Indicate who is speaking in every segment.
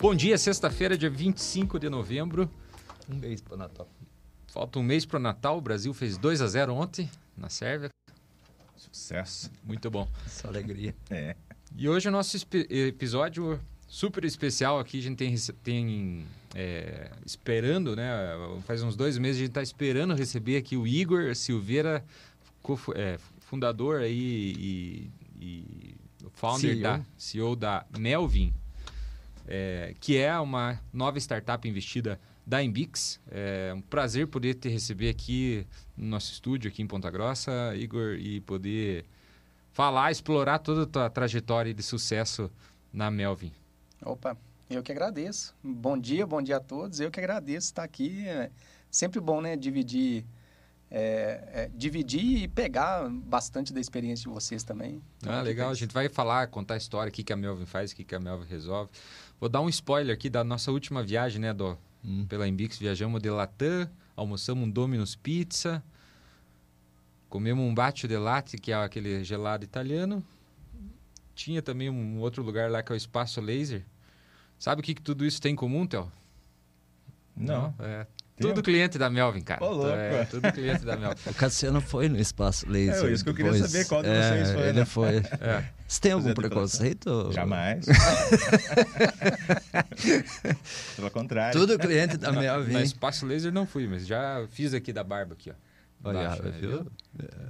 Speaker 1: Bom dia, sexta-feira, dia 25 de novembro.
Speaker 2: Um mês para Natal.
Speaker 1: Falta um mês para o Natal. O Brasil fez 2 a 0 ontem na Sérvia.
Speaker 3: Sucesso.
Speaker 1: Muito bom.
Speaker 2: Só alegria.
Speaker 3: É.
Speaker 1: E hoje o nosso episódio super especial aqui. A gente tem, tem é, esperando, né? Faz uns dois meses a gente está esperando receber aqui o Igor Silveira, é, fundador aí e founder
Speaker 2: CEO.
Speaker 1: da CEO da Melvin, é, que é uma nova startup investida da Embix. É um prazer poder te receber aqui no nosso estúdio aqui em Ponta Grossa, Igor, e poder falar, explorar toda a tua trajetória de sucesso na Melvin.
Speaker 4: Opa, eu que agradeço. Bom dia, bom dia a todos. Eu que agradeço estar aqui. É sempre bom, né, dividir, é, é, dividir e pegar bastante da experiência de vocês também.
Speaker 1: Ah, legal. A gente vai falar, contar a história, o que, que a Melvin faz, o que, que a Melvin resolve. Vou dar um spoiler aqui da nossa última viagem, né, do,
Speaker 2: Hum.
Speaker 1: pela Embix. Viajamos de Latam, almoçamos um Domino's Pizza, comemos um bacio de latte, que é aquele gelado italiano. Tinha também um outro lugar lá que é o Espaço Laser. Sabe o que, que tudo isso tem em comum, Theo?
Speaker 3: Não.
Speaker 1: É. Tudo cliente da Melvin, cara.
Speaker 3: Ô, louco.
Speaker 1: É, tudo cliente da Melvin.
Speaker 2: O Cassiano foi no espaço laser.
Speaker 3: É, isso que eu queria
Speaker 2: depois.
Speaker 3: saber, qual de
Speaker 2: É,
Speaker 3: vocês foi,
Speaker 2: Ele
Speaker 3: né?
Speaker 2: foi.
Speaker 1: É.
Speaker 2: Você tem algum preconceito?
Speaker 3: Jamais. Pelo contrário.
Speaker 2: Tudo cliente da Melvin.
Speaker 1: No Espaço Laser não fui, mas já fiz aqui da barba aqui, ó.
Speaker 2: Olha,
Speaker 1: Embaixo, né,
Speaker 2: viu?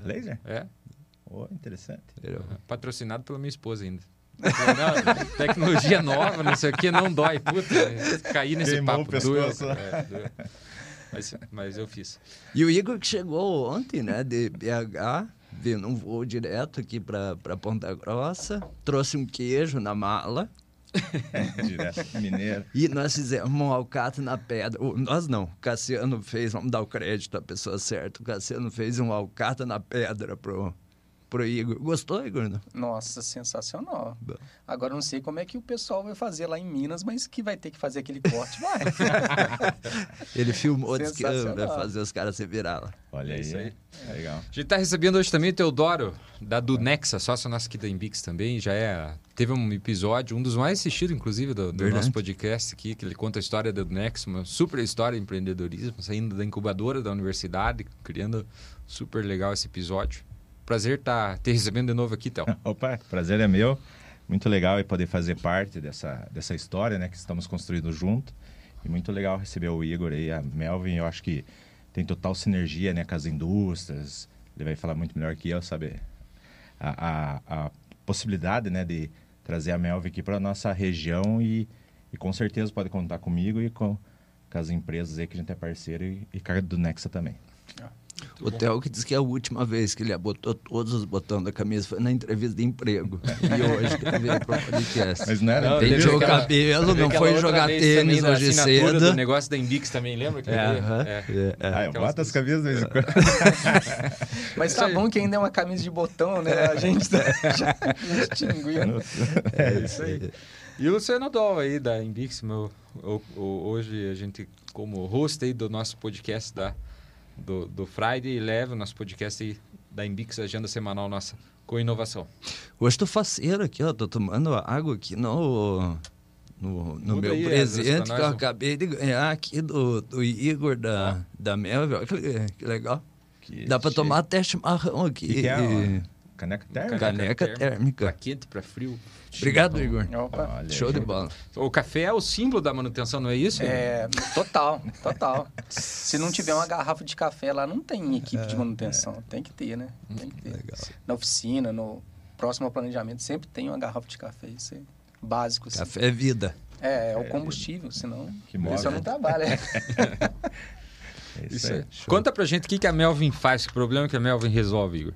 Speaker 3: Laser?
Speaker 1: É,
Speaker 3: Oh, interessante.
Speaker 2: Eu-
Speaker 1: patrocinado pela minha esposa ainda. Não, tecnologia nova, não sei o que, não dói. Puta, caí nesse
Speaker 3: Queimou
Speaker 1: papo.
Speaker 3: o
Speaker 1: doeu,
Speaker 3: pescoço.
Speaker 1: é, doeu. Mas, mas eu fiz.
Speaker 2: E o Igor que chegou ontem, né, de BH, veio num voo direto aqui para Ponta Grossa, trouxe um queijo na mala
Speaker 3: Direto. Mineiro.
Speaker 2: e nós fizemos um alcatra na pedra. O- nós não, o Cassiano fez, vamos dar o crédito à pessoa certa, o Cassiano fez um alcatra na pedra pro, pro Igor. Gostou, Igor? Não?
Speaker 4: Nossa, sensacional.
Speaker 2: Bom.
Speaker 4: Agora eu não sei como é que o pessoal vai fazer lá em Minas, mas que vai ter que fazer aquele corte, vai.
Speaker 2: Ele filmou, disse que vai
Speaker 4: Sensacional.
Speaker 2: fazer os caras se virar lá.
Speaker 3: Olha
Speaker 1: É
Speaker 3: aí.
Speaker 1: isso aí.
Speaker 3: Legal.
Speaker 1: A gente tá recebendo hoje também o Teodoro, da do Nexa, sócio nosso aqui da Embix também. Já é. Teve um episódio, um dos mais assistidos, inclusive, do, do nosso podcast aqui, que ele conta a história do Nexa, uma super história de empreendedorismo, saindo da incubadora da universidade, criando super legal esse episódio. Prazer estar te recebendo de novo aqui, Theo.
Speaker 3: Opa, prazer é meu. Muito legal é poder fazer parte dessa, dessa história, né, que estamos construindo junto. E muito legal receber o Igor e a Melvin. Eu acho que tem total sinergia, né, com as indústrias. Ele vai falar muito melhor que eu, sabe? A, a, a possibilidade, né, de trazer a Melvin aqui para nossa região e, e com certeza pode contar comigo e com, com as empresas aí que a gente é parceiro e, e cara do Nexa também.
Speaker 2: O Theo que disse que a última vez que ele botou todos os botões da camisa foi na entrevista de emprego. E hoje que ele veio pro podcast.
Speaker 3: Mas não era
Speaker 1: Não,
Speaker 2: Penteou o cabelo, não foi jogar tênis hoje
Speaker 1: assinatura
Speaker 2: cedo.
Speaker 1: do negócio da Embix também, lembra? que
Speaker 2: É,
Speaker 1: é.
Speaker 2: É, é.
Speaker 3: Ah, eu as camisas de vez em quando.
Speaker 4: Mas tá bom que ainda é uma camisa de botão, né? A gente tá já distinguindo.
Speaker 1: É isso aí. E o Luciano Dol aí da Embix, meu, o- o- hoje a gente como host aí do nosso podcast da, do, do Friday Leve, nosso podcast aí da Embix, agenda semanal nossa com inovação.
Speaker 2: Hoje tô faceiro aqui, ó. Tô tomando água aqui no, no, no meu
Speaker 1: aí,
Speaker 2: presente
Speaker 1: Andrés,
Speaker 2: que eu acabei de ganhar aqui do, do Igor da, da Melville. Que, que legal.
Speaker 3: Que
Speaker 2: Dá
Speaker 3: chique.
Speaker 2: tomar até chimarrão aqui.
Speaker 3: Que que é,
Speaker 2: E-?
Speaker 3: Caneca térmica?
Speaker 2: Caneca térmica.
Speaker 1: Pra quente, pra frio.
Speaker 2: Obrigado, Igor.
Speaker 4: Opa.
Speaker 3: Olha
Speaker 2: Show de bola.
Speaker 1: O café é o símbolo da manutenção, não é isso?
Speaker 4: É, total, total. Se não tiver uma garrafa de café lá, não tem equipe de manutenção. Tem que ter, né? Tem que ter.
Speaker 2: Legal.
Speaker 4: Na oficina, no próximo ao planejamento, sempre tem uma garrafa de café. Isso é básico. assim.
Speaker 2: Café é vida.
Speaker 4: É, é o combustível, senão
Speaker 3: Que
Speaker 4: o pessoal não
Speaker 3: né?
Speaker 4: trabalha.
Speaker 3: É
Speaker 1: Isso
Speaker 3: isso
Speaker 1: aí.
Speaker 3: aí.
Speaker 1: Conta pra gente o que, que a Melvin faz, que problema que a Melvin resolve, Igor.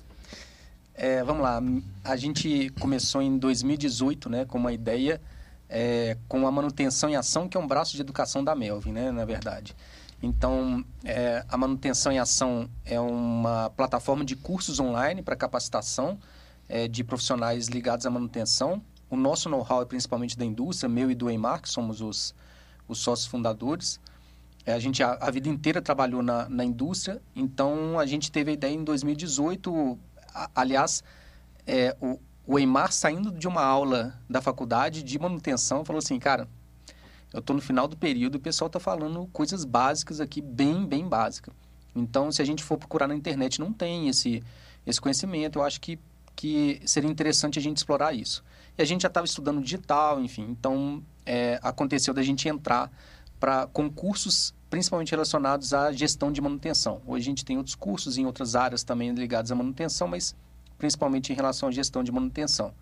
Speaker 4: É, vamos lá, a gente começou em 2018, né, com uma ideia é, com a manutenção em ação, que é um braço de educação da Melvin, né, na verdade. Então, é, a manutenção em ação é uma plataforma de cursos online para capacitação é, de profissionais ligados à manutenção. O nosso know-how é principalmente da indústria, meu e do Eimar, que somos os, os sócios fundadores. É, a gente a, a vida inteira trabalhou na, na indústria, então a gente teve a ideia em 2018 a- aliás, é, o, o Eimar saindo de uma aula da faculdade de manutenção falou assim, cara, eu estou no final do período e o pessoal está falando coisas básicas aqui, bem, bem básicas. Então, se a gente for procurar na internet, não tem esse, esse conhecimento. Eu acho que, que seria interessante a gente explorar isso. E a gente já estava estudando digital, enfim. Então, é, aconteceu da gente entrar para concursos principalmente relacionados à gestão de manutenção. Hoje a gente tem outros cursos em outras áreas também ligados à manutenção, mas principalmente em relação à gestão de manutenção.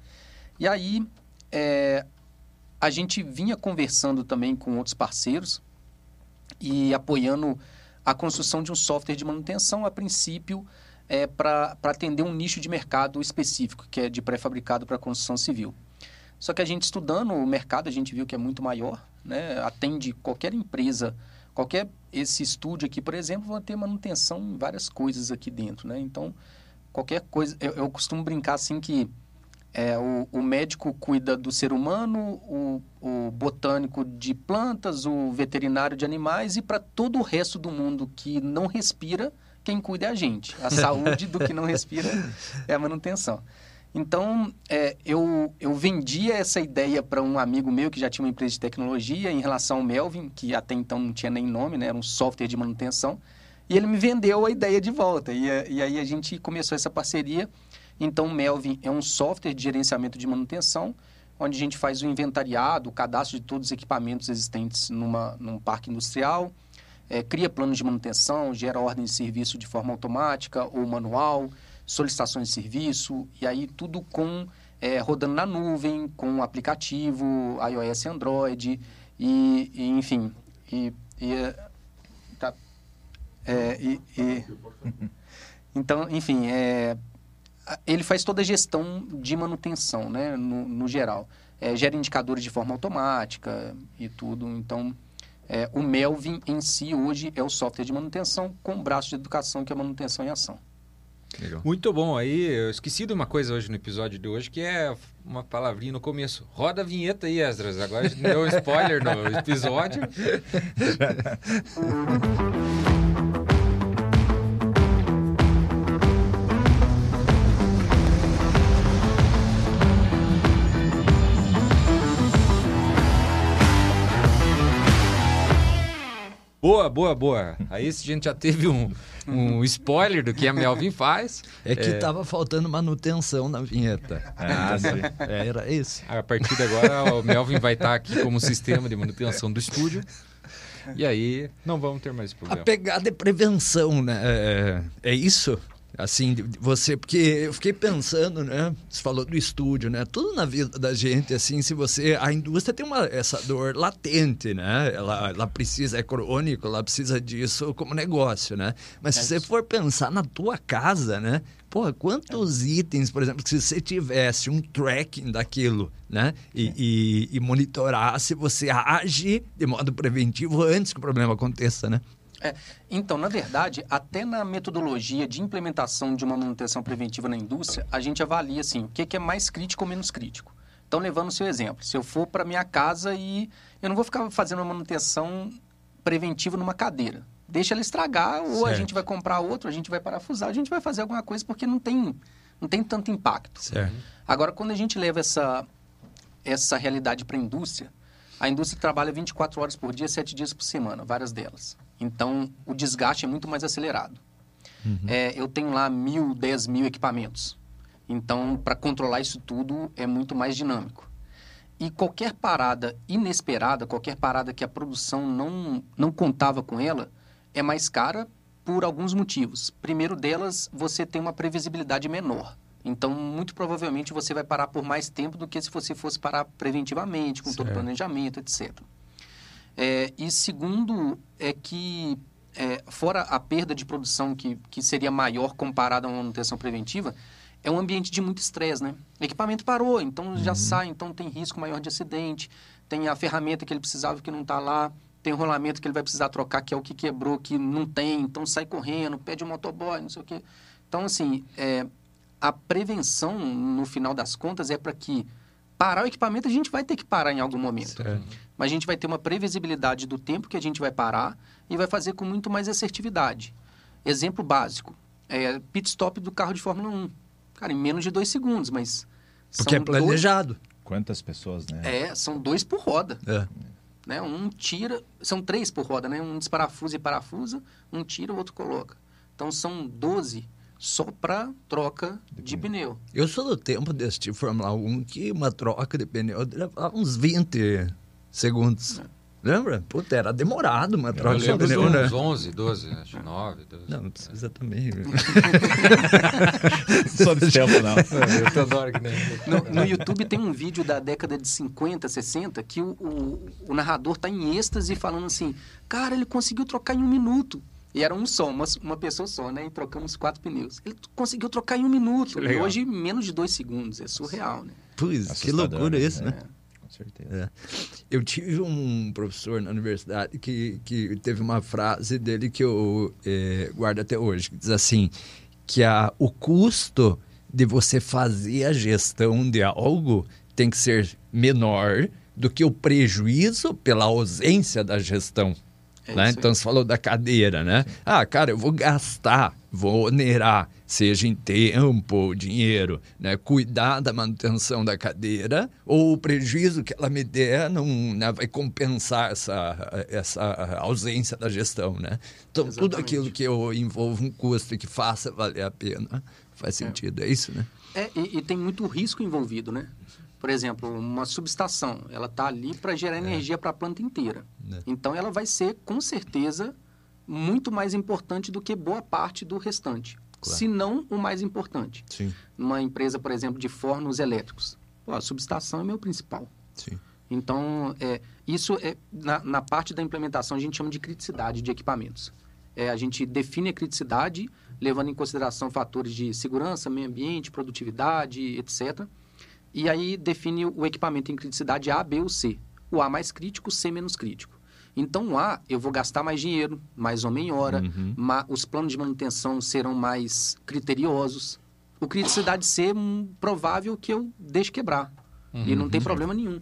Speaker 4: E aí, é, a gente vinha conversando também com outros parceiros e apoiando a construção de um software de manutenção, a princípio, é, para atender um nicho de mercado específico, que é de pré-fabricado para construção civil. Só que a gente estudando o mercado, a gente viu que é muito maior, né? atende qualquer empresa, qualquer esse estúdio aqui, por exemplo, vai ter manutenção em várias coisas aqui dentro. Né? Então, qualquer coisa, eu, eu costumo brincar assim que é, o, o, médico cuida do ser humano, o, o, botânico de plantas, o veterinário de animais e para todo o resto do mundo que não respira, quem cuida é a gente. A saúde do que não respira é a manutenção. Então, é, eu, eu vendia essa ideia para um amigo meu que já tinha uma empresa de tecnologia em relação ao Melvin, que até então não tinha nem nome, né? era um software de manutenção, e ele me vendeu a ideia de volta. E, e aí a gente começou essa parceria então, o Melvin é um software de gerenciamento de manutenção, onde a gente faz o inventariado, o cadastro de todos os equipamentos existentes numa, num parque industrial, é, cria planos de manutenção, gera ordem de serviço de forma automática ou manual, solicitações de serviço, e aí tudo com é, rodando na nuvem, com aplicativo, iOS Android, e, e enfim. E, e, tá, é, e, e então, enfim, é, ele faz toda a gestão de manutenção, né, no, no geral. É, gera indicadores de forma automática e tudo. Então, é, o Melvin em si hoje é o software de manutenção com o braço de educação que é manutenção em ação.
Speaker 1: Legal. Muito bom. Aí eu esqueci de uma coisa hoje no episódio de hoje, que é uma palavrinha no começo. Roda a vinheta aí, Esdras. Agora a gente deu um spoiler no episódio. Boa, boa, boa. Aí a gente já teve um, um spoiler do que a Melvin faz.
Speaker 2: É que estava é... faltando manutenção na vinheta.
Speaker 1: Ah,
Speaker 2: é, era isso.
Speaker 1: A partir de agora, o Melvin vai estar aqui como sistema de manutenção do estúdio. E aí, não vamos ter mais problema.
Speaker 2: A pegada é prevenção, né? É, é isso? Assim, você, porque eu fiquei pensando, né? Você falou do estúdio, né? Tudo na vida da gente, assim, se você. A indústria tem uma, essa dor latente, né? Ela, ela precisa, é crônico, ela precisa disso como negócio, né? Mas é se você for pensar na tua casa, né? Pô, quantos é. itens, por exemplo, se você tivesse um tracking daquilo, né? E, é. e, e monitorasse, você age de modo preventivo antes que o problema aconteça, né?
Speaker 4: É, então, na verdade, até na metodologia de implementação de uma manutenção preventiva na indústria, a gente avalia assim, o que, que é mais crítico ou menos crítico. Então, levando o seu exemplo, se eu for para minha casa e eu não vou ficar fazendo uma manutenção preventiva numa cadeira. Deixa ela estragar, ou certo. a gente vai comprar outro, a gente vai parafusar, a gente vai fazer alguma coisa porque não tem, não tem tanto impacto.
Speaker 2: Certo.
Speaker 4: Agora, quando a gente leva essa, essa realidade para a indústria, a indústria trabalha 24 horas por dia, 7 dias por semana, várias delas. Então, o desgaste é muito mais acelerado. Uhum. É, eu tenho lá mil, dez mil equipamentos. Então, para controlar isso tudo, é muito mais dinâmico. E qualquer parada inesperada, qualquer parada que a produção não, não contava com ela, é mais cara por alguns motivos. Primeiro delas, você tem uma previsibilidade menor. Então, muito provavelmente, você vai parar por mais tempo do que se você fosse parar preventivamente, com certo. todo o planejamento, etc. É, e segundo, é que, é, fora a perda de produção que, que seria maior comparada a uma manutenção preventiva, é um ambiente de muito estresse, né? O equipamento parou, então uhum. já sai, então tem risco maior de acidente, tem a ferramenta que ele precisava que não está lá, tem o rolamento que ele vai precisar trocar, que é o que quebrou, que não tem, então sai correndo, pede um motoboy, não sei o quê. Então, assim, é, a prevenção, no final das contas, é para que parar o equipamento a gente vai ter que parar em algum momento. Certo. Mas a gente vai ter uma previsibilidade do tempo que a gente vai parar e vai fazer com muito mais assertividade. Exemplo básico, é pit stop do carro de Fórmula 1. Cara, em menos de dois segundos, mas...
Speaker 2: Porque é planejado. Dois...
Speaker 3: Quantas pessoas, né?
Speaker 4: É, são dois por roda. É. Né? Um tira, são três por roda, né? Um desparafusa e parafusa, um tira, o outro coloca. Então são 12 só para troca de pneu.
Speaker 2: Eu sou do tempo desse tipo Fórmula 1 que uma troca de pneu levava uns 20 segundos. Lembra? Puta, era demorado uma troca de
Speaker 1: pneu, né? Uns 11, 12, acho, 9, 12.
Speaker 2: Não, não precisa é. também.
Speaker 3: Só de tempo, não.
Speaker 1: É, eu tô adoro que nem...
Speaker 4: No, no, YouTube tem um vídeo da década de 50, 60, que o, o, o narrador tá em êxtase falando assim, cara, ele conseguiu trocar em um minuto. E era um só, uma, uma pessoa só, né? E trocamos quatro pneus. Ele conseguiu trocar em um minuto. E hoje, menos de dois segundos. É surreal, né?
Speaker 2: Pois, que loucura né? isso, né?
Speaker 3: É certeza.
Speaker 2: É. Eu tive um professor na universidade que, que teve uma frase dele que eu é, guardo até hoje, que diz assim, que a, o custo de você fazer a gestão de algo tem que ser menor do que o prejuízo pela ausência da gestão. É né? Então, você falou da cadeira, né? Ah, cara, eu vou gastar, vou onerar, seja em tempo, dinheiro, né? Cuidar da manutenção da cadeira, ou o prejuízo que ela me der não né? vai compensar essa, essa ausência da gestão, né? Então, Exatamente. tudo aquilo que eu envolvo um custo e que faça valer a pena faz é. sentido, é, é isso, né?
Speaker 4: É, e, e tem muito risco envolvido, né? Por exemplo, uma subestação, ela está ali para gerar é. energia para a planta inteira. É. Então, ela vai ser, com certeza, muito mais importante do que boa parte do restante. Claro. Se não o mais importante.
Speaker 2: Sim.
Speaker 4: Uma empresa, por exemplo, de fornos elétricos. Pô, a subestação é meu principal.
Speaker 2: Sim.
Speaker 4: Então, é, isso é na, na, parte da implementação a gente chama de criticidade de equipamentos. É, a gente define a criticidade levando em consideração fatores de segurança, meio ambiente, produtividade, etc. E aí define o equipamento em criticidade A, B ou C. O A mais crítico, C menos crítico. Então, A, eu vou gastar mais dinheiro, mais homem-hora, uhum. os planos de manutenção serão mais criteriosos. O criticidade C, é provável que eu deixe quebrar. Uhum. E não tem problema nenhum.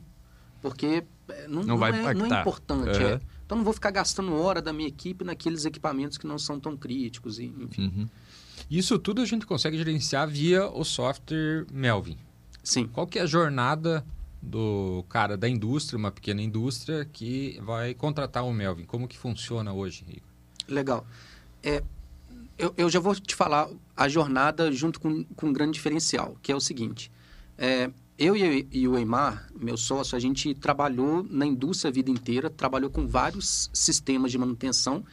Speaker 4: Porque eh, não, não, não, é, não é, importante. É. Então, não vou ficar gastando hora da minha equipe naqueles equipamentos que não são tão críticos, enfim. Uhum.
Speaker 1: Isso tudo a gente consegue gerenciar via o software Melvin.
Speaker 4: Sim.
Speaker 1: Qual que é a jornada do cara da indústria, uma pequena indústria, que vai contratar o Melvin? Como que funciona hoje, Igor?
Speaker 4: Legal. É, eu, eu, já vou te falar a jornada junto com, com um grande diferencial, que é o seguinte. É, eu e, e, o Eimar, meu sócio, a gente trabalhou na indústria a vida inteira, trabalhou com vários sistemas de manutenção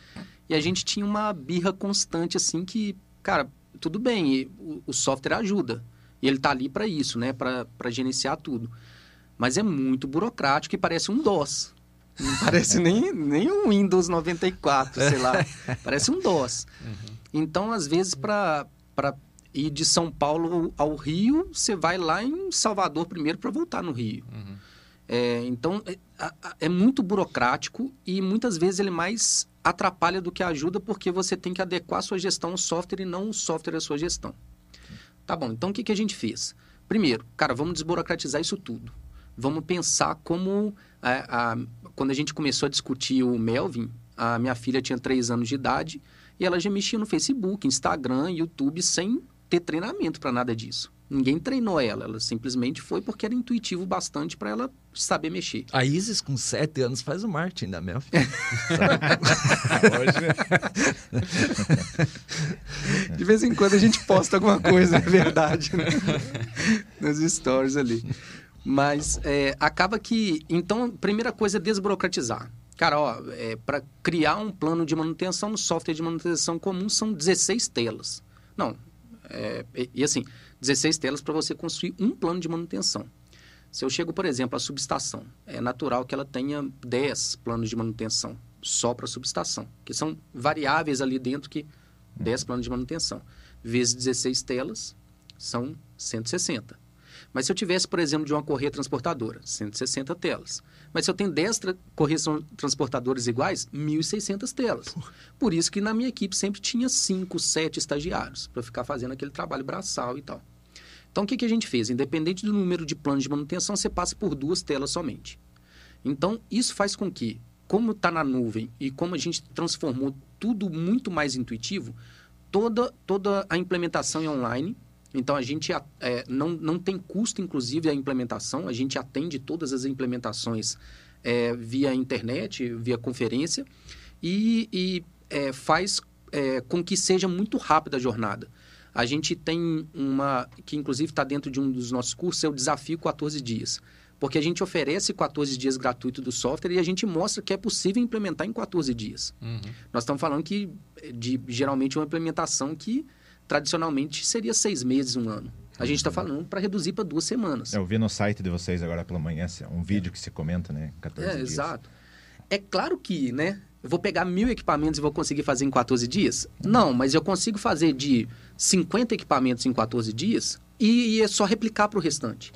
Speaker 4: e a gente tinha uma birra constante, assim, que, cara, tudo bem, o, o software ajuda, e ele está ali para isso, né? Para gerenciar tudo. Mas é muito burocrático e parece um DOS. Não parece nem, nem um Windows 94, sei lá. Parece um DOS. Uhum. Então, às vezes, para ir de São Paulo ao Rio, você vai lá em Salvador primeiro para voltar no Rio. Uhum. É, então, é, é, muito burocrático e muitas vezes ele mais atrapalha do que ajuda porque você tem que adequar a sua gestão ao software e não o software à sua gestão. Tá bom, então o que, que a gente fez? Primeiro, cara, vamos desburocratizar isso tudo. Vamos pensar como. A, é, a, quando a gente começou a discutir o Melvin, a minha filha tinha 3 anos de idade e ela já mexia no Facebook, Instagram, YouTube, sem ter treinamento para nada disso. Ninguém treinou ela, ela simplesmente foi porque era intuitivo bastante para ela saber mexer.
Speaker 2: A Isis, com sete anos, faz o marketing da Melf.
Speaker 4: De vez em quando a gente posta alguma coisa, é verdade, né? Nas stories ali. Mas é, acaba que. Então, primeira coisa é desburocratizar. Cara, ó, é, para criar um plano de manutenção no software de manutenção comum são 16 telas. Não. É, e, e assim, 16 telas para você construir um plano de manutenção. Se eu chego, por exemplo, à subestação, é natural que ela tenha 10 planos de manutenção só para a subestação, que são variáveis ali dentro que 10 planos de manutenção. Vezes 16 telas, são 160. Mas se eu tivesse, por exemplo, de uma correia transportadora, 160 telas. Mas se eu tenho 10 tra correias transportadoras iguais, 1.600 telas. Por isso que na minha equipe sempre tinha 5, 7 estagiários, para ficar fazendo aquele trabalho braçal e tal. Então, o que, que a gente fez? Independente do número de planos de manutenção, você passa por duas telas somente. Então, isso faz com que, como está na nuvem e como a gente transformou tudo muito mais intuitivo, toda, toda a implementação é online, então, a gente é, não, não tem custo, inclusive, a implementação. A gente atende todas as implementações é, via internet, via conferência, e, e é, faz é, com que seja muito rápida a jornada. A gente tem uma, que inclusive está dentro de um dos nossos cursos, é o Desafio 14 Dias. Porque a gente oferece 14 dias gratuito do software e a gente mostra que é possível implementar em 14 dias.
Speaker 1: Uhum.
Speaker 4: Nós estamos falando que de geralmente uma implementação que tradicionalmente seria seis meses, um ano. A gente está falando para reduzir para duas semanas.
Speaker 3: Eu vi no site de vocês agora pela manhã um vídeo que se comenta, né? 14
Speaker 4: É,
Speaker 3: dias.
Speaker 4: exato. É claro que, né? Eu vou pegar mil equipamentos e vou conseguir fazer em 14 dias? Não, mas eu consigo fazer de 50 equipamentos em 14 dias e, e é só replicar para o restante.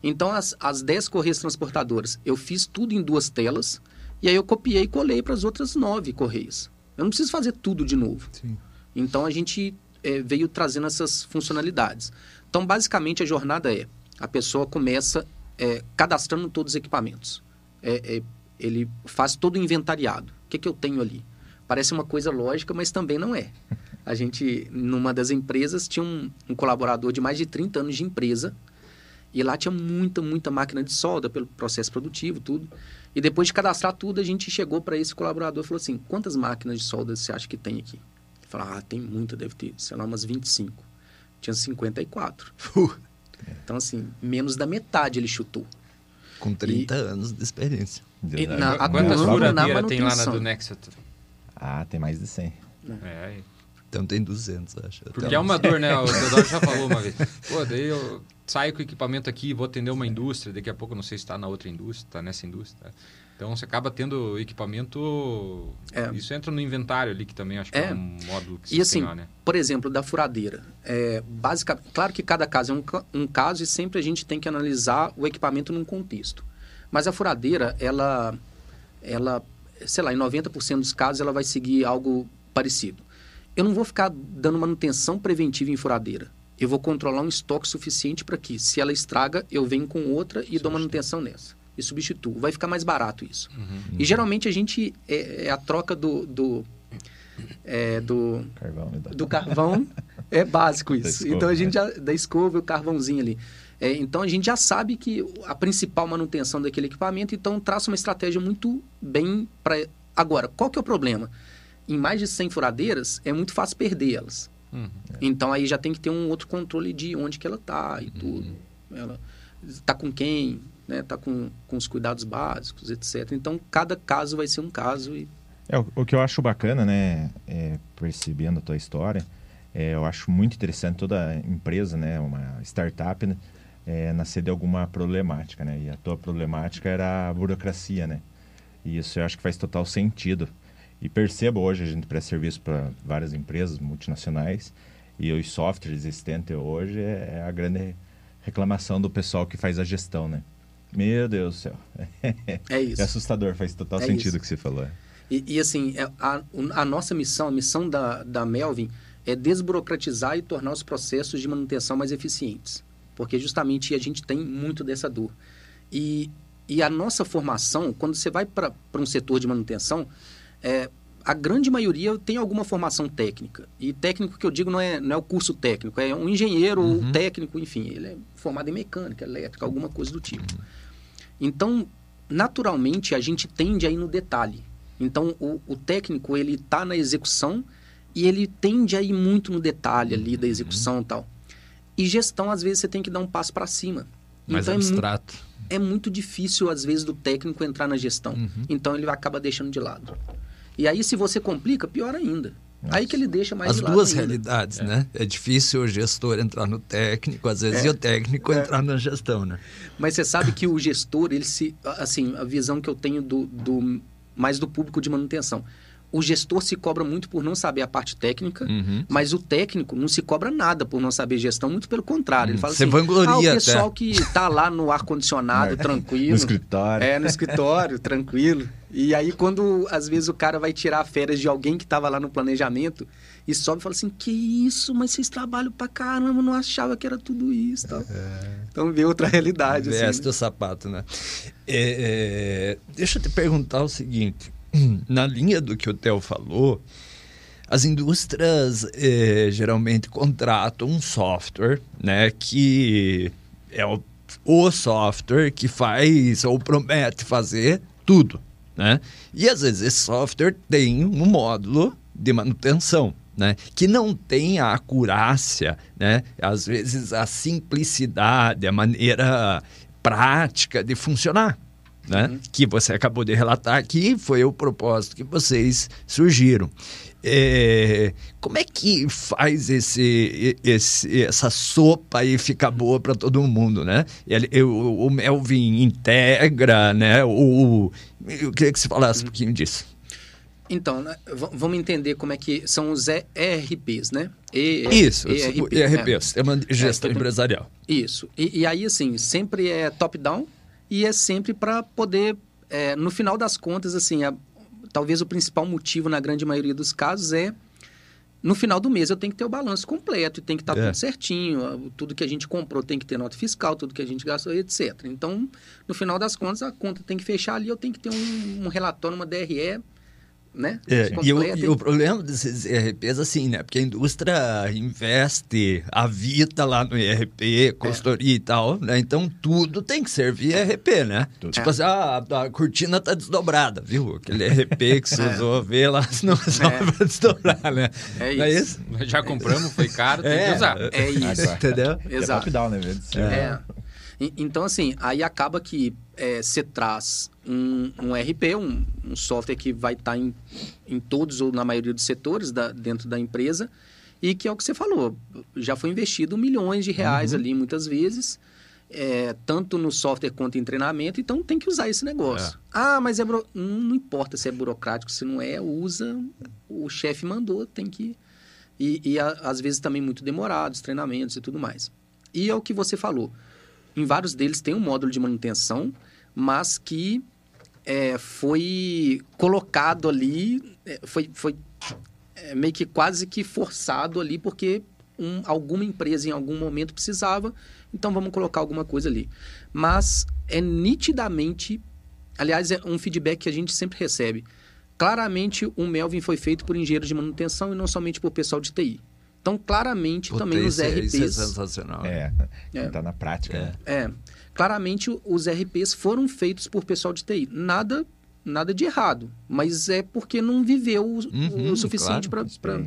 Speaker 4: Então, as, as 10 correias transportadoras, eu fiz tudo em duas telas e aí eu copiei e colei para as outras nove correias. Eu não preciso fazer tudo de novo.
Speaker 2: Sim.
Speaker 4: Então, a gente eh, veio trazendo essas funcionalidades. Então, basicamente, a jornada é: a pessoa começa eh, cadastrando todos os equipamentos. É, é, ele faz todo o inventariado. O que, que eu tenho ali? Parece uma coisa lógica, mas também não é. A gente, numa das empresas, tinha um, um colaborador de mais de 30 anos de empresa. E lá tinha muita, muita máquina de solda pelo processo produtivo, tudo. E depois de cadastrar tudo, a gente chegou para esse colaborador e falou assim: quantas máquinas de solda você acha que tem aqui? Falou: ah, tem muita, deve ter, sei lá, umas 25. Tinha 54. Então, assim, menos da metade ele chutou.
Speaker 2: Com 30 anos de experiência.
Speaker 4: E na-
Speaker 1: Qu- Quantas furadeiras tem lá na do Nexus?
Speaker 3: Ah, tem mais de 100.
Speaker 1: É,
Speaker 2: Então tem 200, acho.
Speaker 1: porque
Speaker 2: Até
Speaker 1: é uma dor, né? O Teodoro já falou uma vez. Pô, daí eu saio com o equipamento aqui, vou atender uma indústria, daqui a pouco eu não sei se está na outra indústria, está nessa indústria. Então você acaba tendo equipamento.
Speaker 4: É.
Speaker 1: Isso entra no inventário ali, que também acho que é,
Speaker 4: É.
Speaker 1: um módulo que
Speaker 4: E
Speaker 1: se
Speaker 4: assim,
Speaker 1: tem lá, né?
Speaker 4: por exemplo, da furadeira. É, basicamente, claro que cada caso é um, um caso e sempre a gente tem que analisar o equipamento num contexto. Mas a furadeira, ela, ela sei lá, em 90% dos casos ela vai seguir algo parecido. Eu não vou ficar dando manutenção preventiva em furadeira. Eu vou controlar um estoque suficiente para que, se ela estraga, eu venho com outra e dou manutenção nessa. E substituo. Vai ficar mais barato isso. E geralmente a gente é, é a troca do, do, é, do
Speaker 3: Carvão,
Speaker 4: do carvão é básico isso.
Speaker 3: escova,
Speaker 4: então a gente
Speaker 3: né?
Speaker 4: já, da escova e o carvãozinho ali. É, então a gente já sabe que a principal manutenção daquele equipamento, então traça uma estratégia muito bem para agora. Qual que é o problema? Em mais de 100 furadeiras é muito fácil perder elas.
Speaker 1: Uhum.
Speaker 4: Então aí já tem que ter um outro controle de onde que ela tá e tudo. Ela tá com quem, né? Tá com, com os cuidados básicos, etc. Então cada caso vai ser um caso e
Speaker 3: É, o, o que eu acho bacana, né, é, percebendo a tua história, é, eu acho muito interessante toda empresa, né, uma startup, né, é, nascer de alguma problemática, né, e a tua problemática era a burocracia, né, e isso eu acho que faz total sentido. E percebo hoje, a gente presta serviço para várias empresas multinacionais, e os softwares existentes hoje é, é a grande reclamação do pessoal que faz a gestão, né. Meu Deus do céu.
Speaker 4: é isso.
Speaker 3: É assustador, faz total
Speaker 4: É
Speaker 3: sentido o que você falou.
Speaker 4: E, e, assim, é- a, a nossa missão, a missão da, da Melvin é desburocratizar e tornar os processos de manutenção mais eficientes. Porque justamente a gente tem muito dessa dor. E, e a nossa formação, quando você vai para um setor de manutenção, é, a grande maioria tem alguma formação técnica. E técnico que eu digo não é, não é o curso técnico, é um engenheiro ou um técnico, enfim, ele é formado em mecânica, elétrica, alguma coisa do tipo. Então, naturalmente, a gente tende a ir no detalhe. Então, o, o técnico, ele está na execução e ele tende a ir muito no detalhe ali da execução e tal. E gestão, às vezes, você tem que dar um passo para cima.
Speaker 2: Mais
Speaker 4: então, é mu-
Speaker 2: abstrato.
Speaker 4: é muito difícil, às vezes, do técnico entrar na gestão. Então, ele acaba deixando de lado. E aí, se você complica, pior ainda. Aí que ele deixa mais
Speaker 2: As duas
Speaker 4: ainda.
Speaker 2: realidades, né? É difícil o gestor entrar no técnico, às vezes,
Speaker 4: É.
Speaker 2: e o técnico
Speaker 4: É.
Speaker 2: entrar na gestão, né?
Speaker 4: Mas você sabe que o gestor, ele se. Assim, a visão que eu tenho do, do mais do público de manutenção. O gestor se cobra muito por não saber a parte técnica,
Speaker 2: Uhum.
Speaker 4: mas o técnico não se cobra nada por não saber gestão, muito pelo contrário. Ele
Speaker 2: Hum,
Speaker 4: fala
Speaker 2: você
Speaker 4: assim:
Speaker 2: vangloria
Speaker 4: ah, o
Speaker 2: até."
Speaker 4: pessoal que tá lá no ar-condicionado, tranquilo.
Speaker 3: No escritório.
Speaker 4: É, no escritório, tranquilo. E aí, quando às vezes o cara vai tirar férias de alguém que estava lá no planejamento e sobe e fala assim: Que isso, mas vocês trabalham pra caramba, não achava que era tudo isso. Tal. Então vê outra realidade. assim,
Speaker 2: Veste
Speaker 4: né?
Speaker 2: o sapato, né? É, é, deixa eu te perguntar o seguinte. Na linha do que o Theo falou, as indústrias é, geralmente contratam um software, né? Que é o o software que faz ou promete fazer tudo, né? E às vezes esse software tem um módulo de manutenção, né? Que não tem a acurácia, né? Às vezes a simplicidade, a maneira prática de funcionar. Né? Uhum. Que você acabou de relatar aqui, foi o propósito que vocês surgiram. É, como é que faz esse, esse, essa sopa aí ficar boa para todo mundo, né? Ele, o, o Melvin integra, né? O, eu queria que você falasse um pouquinho disso.
Speaker 4: Então, né, vamos entender como é que são os ERPs, né?
Speaker 2: E, Isso, ERP, ERP, é. Sistema de Gestão é, Empresarial.
Speaker 4: Isso. E, e, aí, assim, sempre é top-down e é sempre para poder, é, no final das contas, assim, a, talvez o principal motivo, na grande maioria dos casos, é no final do mês eu tenho que ter o balanço completo, tem que estar tá é. tudo certinho, tudo que a gente comprou tem que ter nota fiscal, tudo que a gente gastou, etc. Então, no final das contas, a conta tem que fechar ali, eu tenho que ter um, um relatório, uma DRE né?
Speaker 2: É, e, o, e, o, problema desses ERPs, assim, né? Porque a indústria investe a vida lá no ERP, consultoria é. e tal, né? Então tudo tem que servir ERP, né? Tudo. Tipo é. assim, ah, a, cortina tá desdobrada, viu? Aquele ERP que você é. usou, vê lá, senão só é. vai desdobrar, né?
Speaker 1: É isso. é isso. Já compramos, foi caro, tem que usar.
Speaker 4: É isso. Entendeu?
Speaker 3: Exato. É top-down, né?
Speaker 4: É. Então, assim, aí acaba que você traz um, um RP, um, um, software que vai estar tá em, em todos ou na maioria dos setores da, dentro da empresa e que é o que você falou, já foi investido milhões de reais uhum. ali muitas vezes, é, tanto no software quanto em treinamento, então tem que usar esse negócio. É. Ah, mas é buro... não importa se é burocrático, se não é, usa, o chefe mandou, tem que... E, e a, às vezes também muito demorados, treinamentos e tudo mais. E é o que você falou, em vários deles tem um módulo de manutenção, mas que é, foi colocado ali, é, foi, foi é, meio que quase que forçado ali, porque um, alguma empresa em algum momento precisava, então vamos colocar alguma coisa ali. Mas é nitidamente, aliás, é um feedback que a gente sempre recebe. Claramente, o Melvin foi feito por engenheiros de manutenção e não somente por pessoal de TI. Então, claramente, Puta, também os RPs... Isso é
Speaker 2: sensacional.
Speaker 3: É, está é. na prática.
Speaker 4: É. Né? é claramente os RPs foram feitos por pessoal de TI. Nada nada de errado, mas é porque não viveu o, uhum, o suficiente claro, para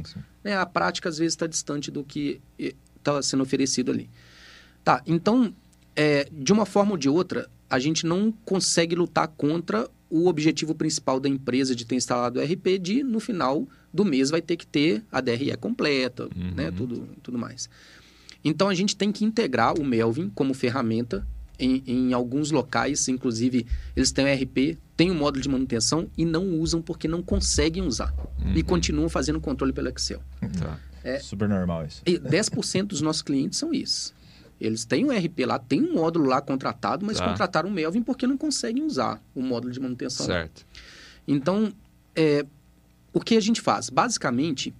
Speaker 4: né, a prática às vezes está distante do que está sendo oferecido ali. Tá, então é, de uma forma ou de outra a gente não consegue lutar contra o objetivo principal da empresa de ter instalado o RP de no final do mês vai ter que ter a DRE completa, uhum. né, tudo tudo mais. Então a gente tem que integrar o Melvin como ferramenta em, em, alguns locais, inclusive, eles têm o RP, têm o um módulo de manutenção e não usam porque não conseguem usar. Uhum. E continuam fazendo controle pelo Excel.
Speaker 3: Tá. É, Super normal isso.
Speaker 4: E 10% dos nossos clientes são isso. Eles têm um RP lá, tem um módulo lá contratado, mas tá. contrataram o Melvin porque não conseguem usar o módulo de manutenção.
Speaker 1: Certo.
Speaker 4: Então, é, o que a gente faz? Basicamente,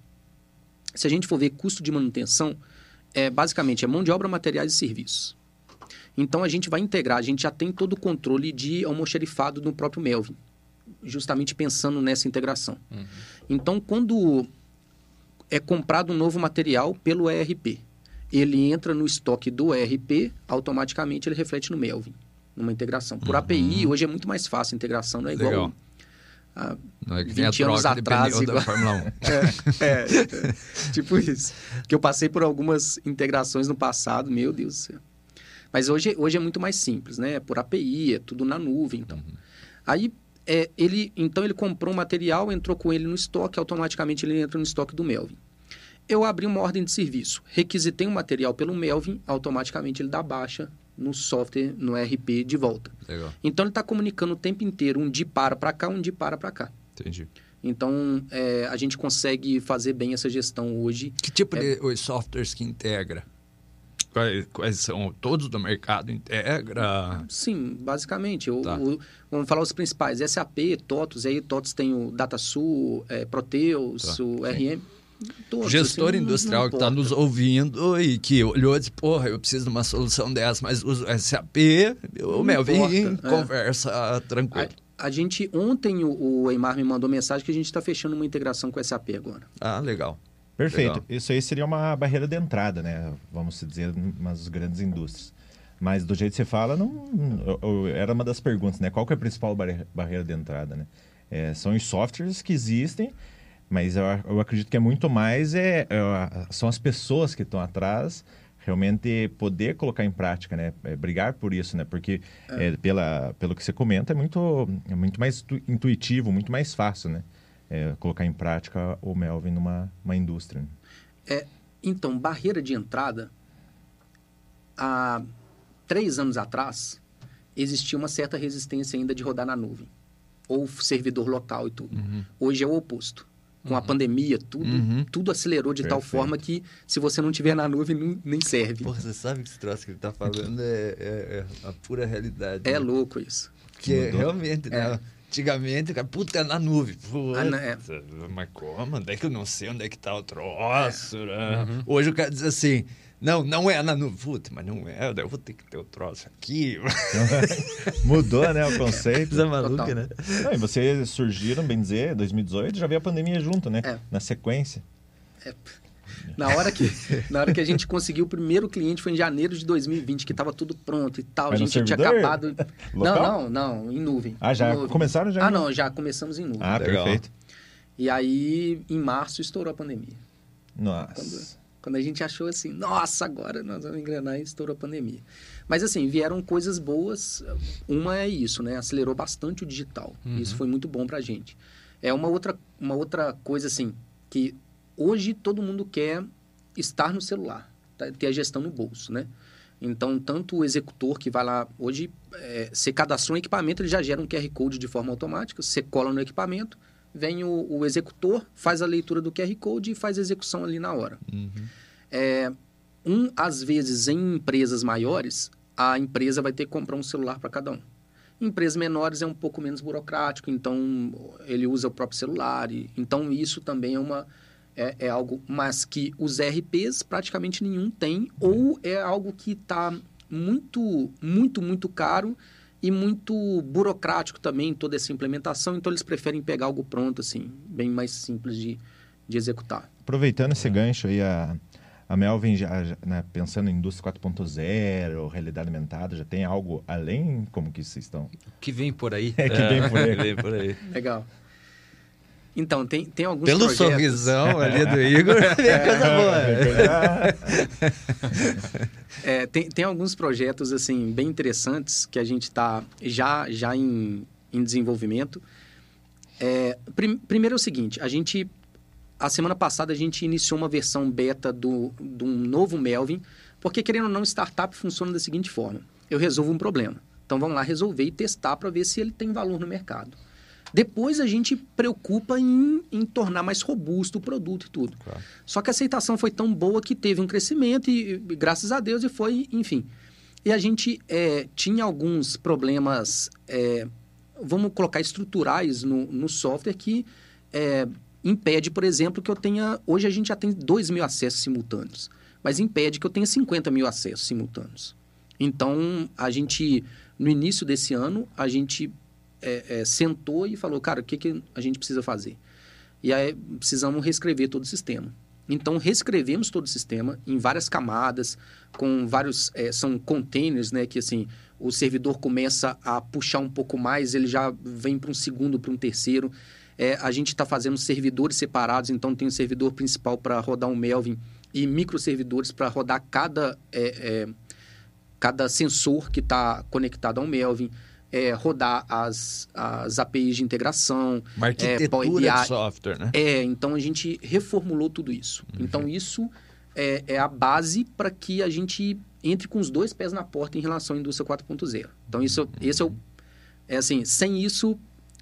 Speaker 4: se a gente for ver custo de manutenção, é, basicamente é mão de obra, materiais e serviços. Então a gente vai integrar, a gente já tem todo o controle de almoxerifado no próprio Melvin, justamente pensando nessa integração. Uhum. Então quando é comprado um novo material pelo ERP, ele entra no estoque do ERP, automaticamente ele reflete no Melvin, numa integração. Por uhum. API, hoje é muito mais fácil a integração, não é igual Legal.
Speaker 2: a não é que 20 anos atrás. Igual... Da Fórmula 1.
Speaker 4: é, é, é, tipo isso. Que eu passei por algumas integrações no passado, meu Deus do céu. Mas hoje, hoje é muito mais simples, né? É por API, é tudo na nuvem, então. Uhum. Aí, é, ele, então ele comprou um material, entrou com ele no estoque, automaticamente ele entra no estoque do Melvin. Eu abri uma ordem de serviço, requisitei um material pelo Melvin, automaticamente ele dá baixa no software, no RP de volta.
Speaker 2: Legal.
Speaker 4: Então ele está comunicando o tempo inteiro, um de para para cá, um de para para cá.
Speaker 2: Entendi.
Speaker 4: Então é, a gente consegue fazer bem essa gestão hoje.
Speaker 2: Que tipo é... de softwares que integra? Quais, quais, são todos do mercado integra?
Speaker 4: Sim, basicamente. O, tá. o, vamos falar os principais. SAP, TOTOS, aí TOTOS tem o DataSul, é, Proteus, tá. o RM.
Speaker 2: Todos, Gestor assim, industrial não, não que está nos ouvindo e que olhou e disse, porra, eu preciso de uma solução dessa, mas uso SAP, o Melvin é. conversa tranquilo.
Speaker 4: A, a, gente, ontem o, o Eimar me mandou mensagem que a gente está fechando uma integração com o SAP agora.
Speaker 2: Ah, legal.
Speaker 3: Perfeito. Legal. Isso aí seria uma barreira de entrada, né? Vamos dizer, umas grandes indústrias. Mas do jeito que você fala, não, eu- era uma das perguntas, né? Qual que é a principal barre- barreira de entrada, né? É, são os softwares que existem, mas eu, eu acredito que é muito mais é, é, são as pessoas que estão atrás realmente poder colocar em prática, né? É, brigar por isso, né? Porque é, pela, pelo que você comenta é muito é muito mais tu- intuitivo, muito mais fácil, né? É, colocar em prática o Melvin numa uma indústria. né?
Speaker 4: É, então, barreira de entrada, há três anos atrás, existia uma certa resistência ainda de rodar na nuvem. Ou servidor local e tudo. Hoje é o oposto. Com a pandemia, tudo,
Speaker 2: Uhum.
Speaker 4: tudo acelerou de tal
Speaker 3: Perfeito.
Speaker 4: forma que se você não tiver na nuvem, não- nem serve.
Speaker 2: Pô, você sabe que esse troço que ele tá falando é, é- é a pura realidade.
Speaker 4: É
Speaker 2: né?
Speaker 4: louco isso.
Speaker 2: Porque
Speaker 3: Mudou.
Speaker 2: realmente, né? Antigamente, o cara, puta, é na nuvem. Pô,
Speaker 4: Ah, não, é.
Speaker 2: Mas como? Onde é que eu não sei onde é que tá o troço? né? Hoje o cara diz assim, não, não é na nuvem. Puta, mas não é, eu vou ter que ter o troço aqui.
Speaker 3: Mudou, né, o conceito.
Speaker 2: Coisa maluca,
Speaker 4: Total.
Speaker 2: né?
Speaker 3: Não, e vocês surgiram, bem dizer, 2018, já veio a pandemia junto, né?
Speaker 4: É.
Speaker 3: Na sequência.
Speaker 4: Na hora, que, na hora que a gente conseguiu o primeiro cliente foi em janeiro de 2020, que estava tudo pronto e tal.
Speaker 3: Mas
Speaker 4: a gente tinha acabado.
Speaker 3: Local?
Speaker 4: Não, não, não, em nuvem.
Speaker 3: Ah, já
Speaker 4: Em nuvem.
Speaker 3: começaram já?
Speaker 4: Ah, não, já começamos em nuvem.
Speaker 3: Ah,
Speaker 2: Legal.
Speaker 3: perfeito.
Speaker 4: E aí, em março, estourou a pandemia.
Speaker 3: Nossa.
Speaker 4: Quando a gente achou assim, nossa, agora nós vamos engrenar e estourou a pandemia. Mas assim, vieram coisas boas. Uma é isso, né? Acelerou bastante o digital. Isso foi muito bom pra gente. É uma outra, uma outra coisa assim, que hoje todo mundo quer estar no celular, tá? ter a gestão no bolso, né? Então, tanto o executor que vai lá, hoje, é, você cadastrou um equipamento, ele já gera um QR Code de forma automática, você cola no equipamento, vem o, o executor, faz a leitura do QR Code e faz a execução ali na hora. É, um, às vezes, em empresas maiores, a empresa vai ter que comprar um celular para cada um. Em empresas menores é um pouco menos burocrático, então ele usa o próprio celular. E, então isso também é uma é, é algo, mas que os RPs praticamente nenhum tem, ou é algo que está muito, muito, muito caro e muito burocrático também toda essa implementação. Então eles preferem pegar algo pronto assim, bem mais simples de, de executar.
Speaker 3: Aproveitando esse gancho aí, a, a Melvin, já, já, né, pensando em indústria 4.0, realidade aumentada, já tem algo além? Como que vocês estão?
Speaker 1: Que vem por aí?
Speaker 3: É que vem por aí.
Speaker 2: Vem por aí.
Speaker 4: Legal. Então, tem, tem alguns
Speaker 2: Pelo
Speaker 4: projetos...
Speaker 2: sorrisão ali do Igor, vem coisa boa.
Speaker 4: É, tem, tem alguns projetos assim bem interessantes que a gente está já, já em, em desenvolvimento. É, prim- primeiro é o seguinte, a gente a semana passada a gente iniciou uma versão beta do, de um novo Melvin, porque querendo ou não, startup funciona da seguinte forma: eu resolvo um problema, então vamos lá resolver e testar para ver se ele tem valor no mercado. Depois a gente preocupa em, em tornar mais robusto o produto e tudo.
Speaker 3: Claro.
Speaker 4: Só que a aceitação foi tão boa que teve um crescimento e, e graças a Deus e foi, enfim. E a gente é, tinha alguns problemas, é, vamos colocar estruturais no, no software que é, impede, por exemplo, que eu tenha. Hoje a gente já tem 2 mil acessos simultâneos, mas impede que eu tenha 50 mil acessos simultâneos. Então, a gente, no início desse ano, a gente é, é, sentou e falou, cara, o que, que a gente precisa fazer? E aí precisamos reescrever todo o sistema. Então, reescrevemos todo o sistema em várias camadas, com vários... é, são containers, né? Que, assim, o servidor começa a puxar um pouco mais, ele já vem para um segundo, para um terceiro. É, a gente está fazendo servidores separados, então tem um servidor principal para rodar um Melvin e microservidores para rodar cada, é, é, cada sensor que está conectado ao Melvin. É, rodar as, as APIs de integração,
Speaker 2: Uma arquitetura
Speaker 4: Power
Speaker 2: de software, né?
Speaker 4: é, então a gente reformulou tudo isso. Então isso é, é a base para que a gente entre com os dois pés na porta em relação à indústria 4.0. Então isso, esse é o, é assim, sem isso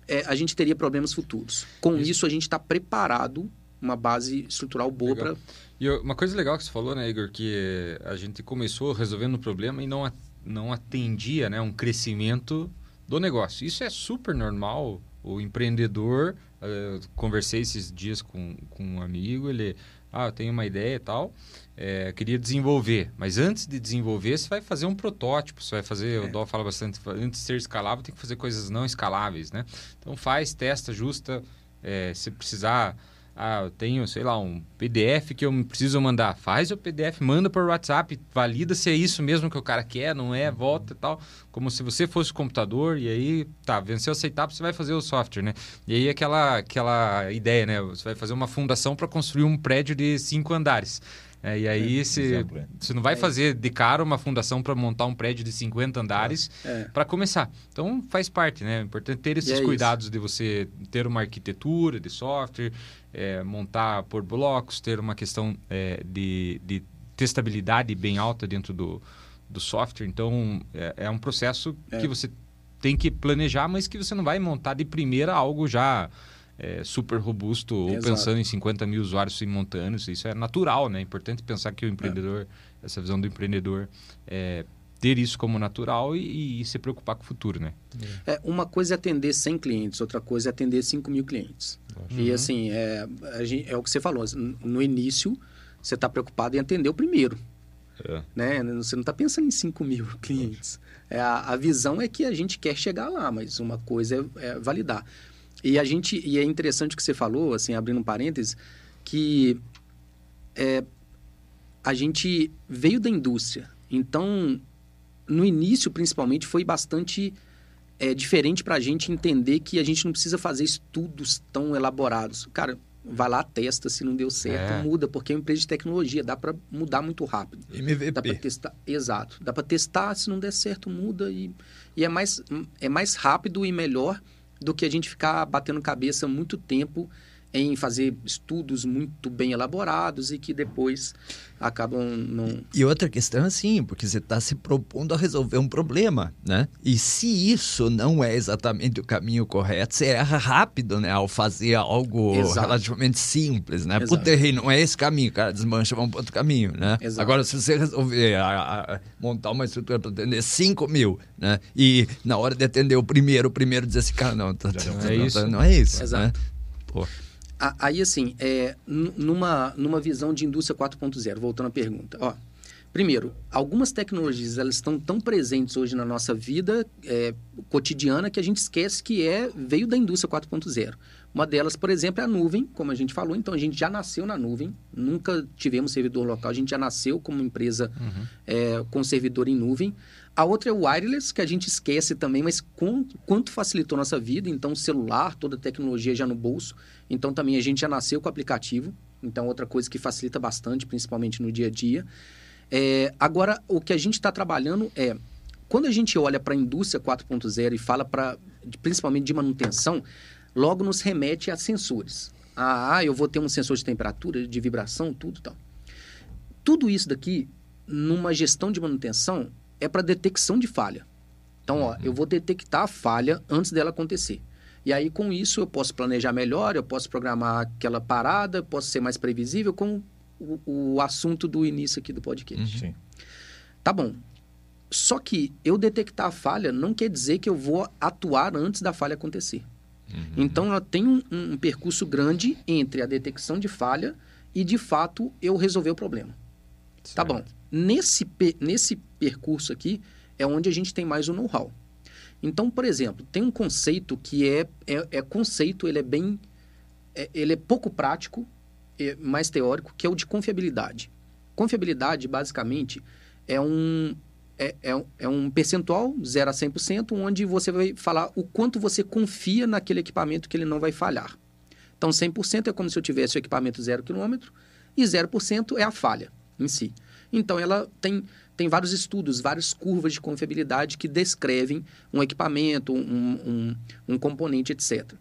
Speaker 4: é, a gente teria problemas futuros. Com isso, a gente está preparado, uma base estrutural boa para
Speaker 1: E uma coisa legal que você falou, né, Igor, que a gente começou resolvendo o problema e não, não atendia né, um crescimento do negócio. Isso é super normal. O empreendedor, eh, conversei esses dias com, com um amigo, ele, ah, eu tenho uma ideia e tal, eh, queria desenvolver. Mas antes de desenvolver, você vai fazer um protótipo, você vai fazer, o Dó fala bastante, antes de ser escalável, tem que fazer coisas não escaláveis, né? Então faz, testa, ajusta, eh, se precisar Ah, eu tenho, sei lá, um PDF que eu preciso mandar. Faz o PDF, manda por WhatsApp, valida se é isso mesmo que o cara quer, não é, volta e tal. Como se você fosse o computador e aí, tá, venceu essa etapa, você vai fazer o software, né? E aí aquela, aquela ideia, né? Você vai fazer uma fundação para construir um prédio de cinco andares. É, e aí você,
Speaker 3: é.
Speaker 1: você não vai fazer de cara uma fundação para montar um prédio de 50 andares
Speaker 4: É.
Speaker 1: para começar. Então faz parte, né? É importante ter esses
Speaker 4: é isso.
Speaker 1: cuidados de você ter uma arquitetura de software, é, montar por blocos, ter uma questão é, de, de testabilidade bem alta dentro do, do software. Então é, é um processo
Speaker 4: É.
Speaker 1: que você tem que planejar, mas que você não vai montar de primeira algo já é, super robusto ou
Speaker 4: Exato.
Speaker 1: pensando em 50 mil usuários simultâneos. Isso é natural, né? É importante pensar que o empreendedor, essa visão do empreendedor, é, ter isso como natural e, e se preocupar com o futuro, né?
Speaker 4: É, uma coisa é atender 100 clientes, outra coisa é atender 5 mil clientes. E assim, é, a gen- é o que você falou, n- no início você está preocupado em atender o primeiro.
Speaker 1: É.
Speaker 4: Né? Você não está pensando em 5 mil clientes. É, a, a visão é que a gente quer chegar lá, mas uma coisa é, é validar. E a gente e é interessante o que você falou, assim, abrindo um parênteses, que é, a gente veio da indústria. Então, no início, principalmente, foi bastante é diferente para a gente entender que a gente não precisa fazer estudos tão elaborados. Cara, vai lá, testa, se não deu certo,
Speaker 1: É.
Speaker 4: muda, porque é uma empresa de tecnologia, dá para mudar muito rápido. Dá para
Speaker 2: MVP.
Speaker 4: testar, exato. Dá para testar, se não der certo, muda e, e é mais é mais rápido e melhor do que a gente ficar batendo cabeça muito tempo em fazer estudos muito bem elaborados e que depois acabam não
Speaker 2: E outra questão é assim, porque você está se propondo a resolver um problema, né? E se isso não é exatamente o caminho correto, você erra rápido, né? Ao fazer algo
Speaker 4: Exato.
Speaker 2: relativamente simples, né?
Speaker 4: Exato.
Speaker 2: Puta, errei, não é esse caminho, cara, desmancha, vamos para outro caminho, né?
Speaker 4: Exato.
Speaker 2: Agora, se você resolver a- a- montar uma estrutura para atender 5 mil, né? E na hora de atender o primeiro, o primeiro dizer assim, cara, não, tá,
Speaker 3: Já deu
Speaker 2: tá-
Speaker 1: É
Speaker 2: não,
Speaker 1: isso.
Speaker 2: tá- não é isso,
Speaker 4: Exato.
Speaker 2: né? Pô,
Speaker 4: Aí, assim, é, nu- numa, numa visão de indústria 4.0, voltando à pergunta. Ó, primeiro, algumas tecnologias elas estão tão presentes hoje na nossa vida é, cotidiana que a gente esquece que é veio da indústria 4.0. Uma delas, por exemplo, é a nuvem, como a gente falou. Então, a gente já nasceu na nuvem, nunca tivemos servidor local, a gente já nasceu como empresa é, com servidor em nuvem. A outra é o wireless, que a gente esquece também, mas com- quanto facilitou nossa vida. Então, celular, toda a tecnologia já no bolso. Então, também a gente já nasceu com o aplicativo. Então, outra coisa que facilita bastante, principalmente no dia a dia. É, agora, o que a gente está trabalhando é, quando a gente olha para a indústria 4.0 e fala para, principalmente de manutenção, logo nos remete a sensores. Ah, ah, eu vou ter um sensor de temperatura, de vibração, tudo tal. Tudo isso daqui, numa gestão de manutenção, é para detecção de falha. Então, ó, eu vou detectar a falha antes dela acontecer. E aí, com isso, eu posso planejar melhor, eu posso programar aquela parada, eu posso ser mais previsível com o, o assunto do início aqui do podcast.
Speaker 3: Sim.
Speaker 4: Tá bom. Só que eu detectar a falha não quer dizer que eu vou atuar antes da falha acontecer. Então, ela tem um, um percurso grande entre a detecção de falha e, de fato, eu resolver o problema. Tá bom. Nesse, nesse percurso aqui é onde a gente tem mais o know-how. Então, por exemplo, tem um conceito que é, é, é conceito, ele é bem. é- ele é pouco prático, mais teórico, que é o de confiabilidade. Confiabilidade, basicamente, é um, é, é, é um percentual, 0 a 100%, onde você vai falar o quanto você confia naquele equipamento que ele não vai falhar. Então, 100% é como se eu tivesse o equipamento 0 km e 0% é a falha em si. Então, ela tem, tem vários estudos, várias curvas de confiabilidade que descrevem um equipamento, um, um, um componente, etc.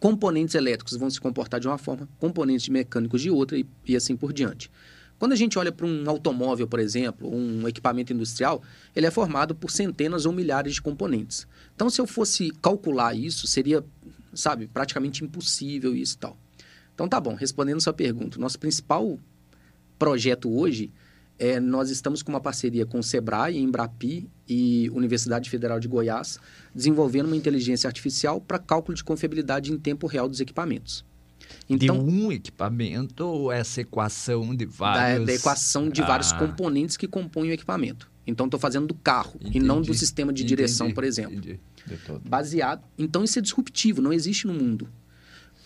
Speaker 4: Componentes elétricos vão se comportar de uma forma, componentes mecânicos de outra e, e assim por diante. Quando a gente olha para um automóvel, por exemplo, um equipamento industrial, ele é formado por centenas ou milhares de componentes. Então, se eu fosse calcular isso, seria, sabe, praticamente impossível isso e tal. Então, tá bom, respondendo sua pergunta, nosso principal projeto hoje é nós estamos com uma parceria com o Sebrae, Embrapi e Universidade Federal de Goiás, desenvolvendo uma inteligência artificial para cálculo de confiabilidade em tempo real dos equipamentos.
Speaker 2: de um equipamento ou essa equação de
Speaker 4: da,
Speaker 2: vários...
Speaker 4: da equação de vários
Speaker 2: Ah.
Speaker 4: componentes que compõem o equipamento. Então, estou fazendo do carro e não do
Speaker 2: Entendi,
Speaker 4: sistema de
Speaker 2: entendi,
Speaker 4: direção, por exemplo.
Speaker 2: entendi.
Speaker 4: Baseado. Então, isso é disruptivo, não existe no mundo.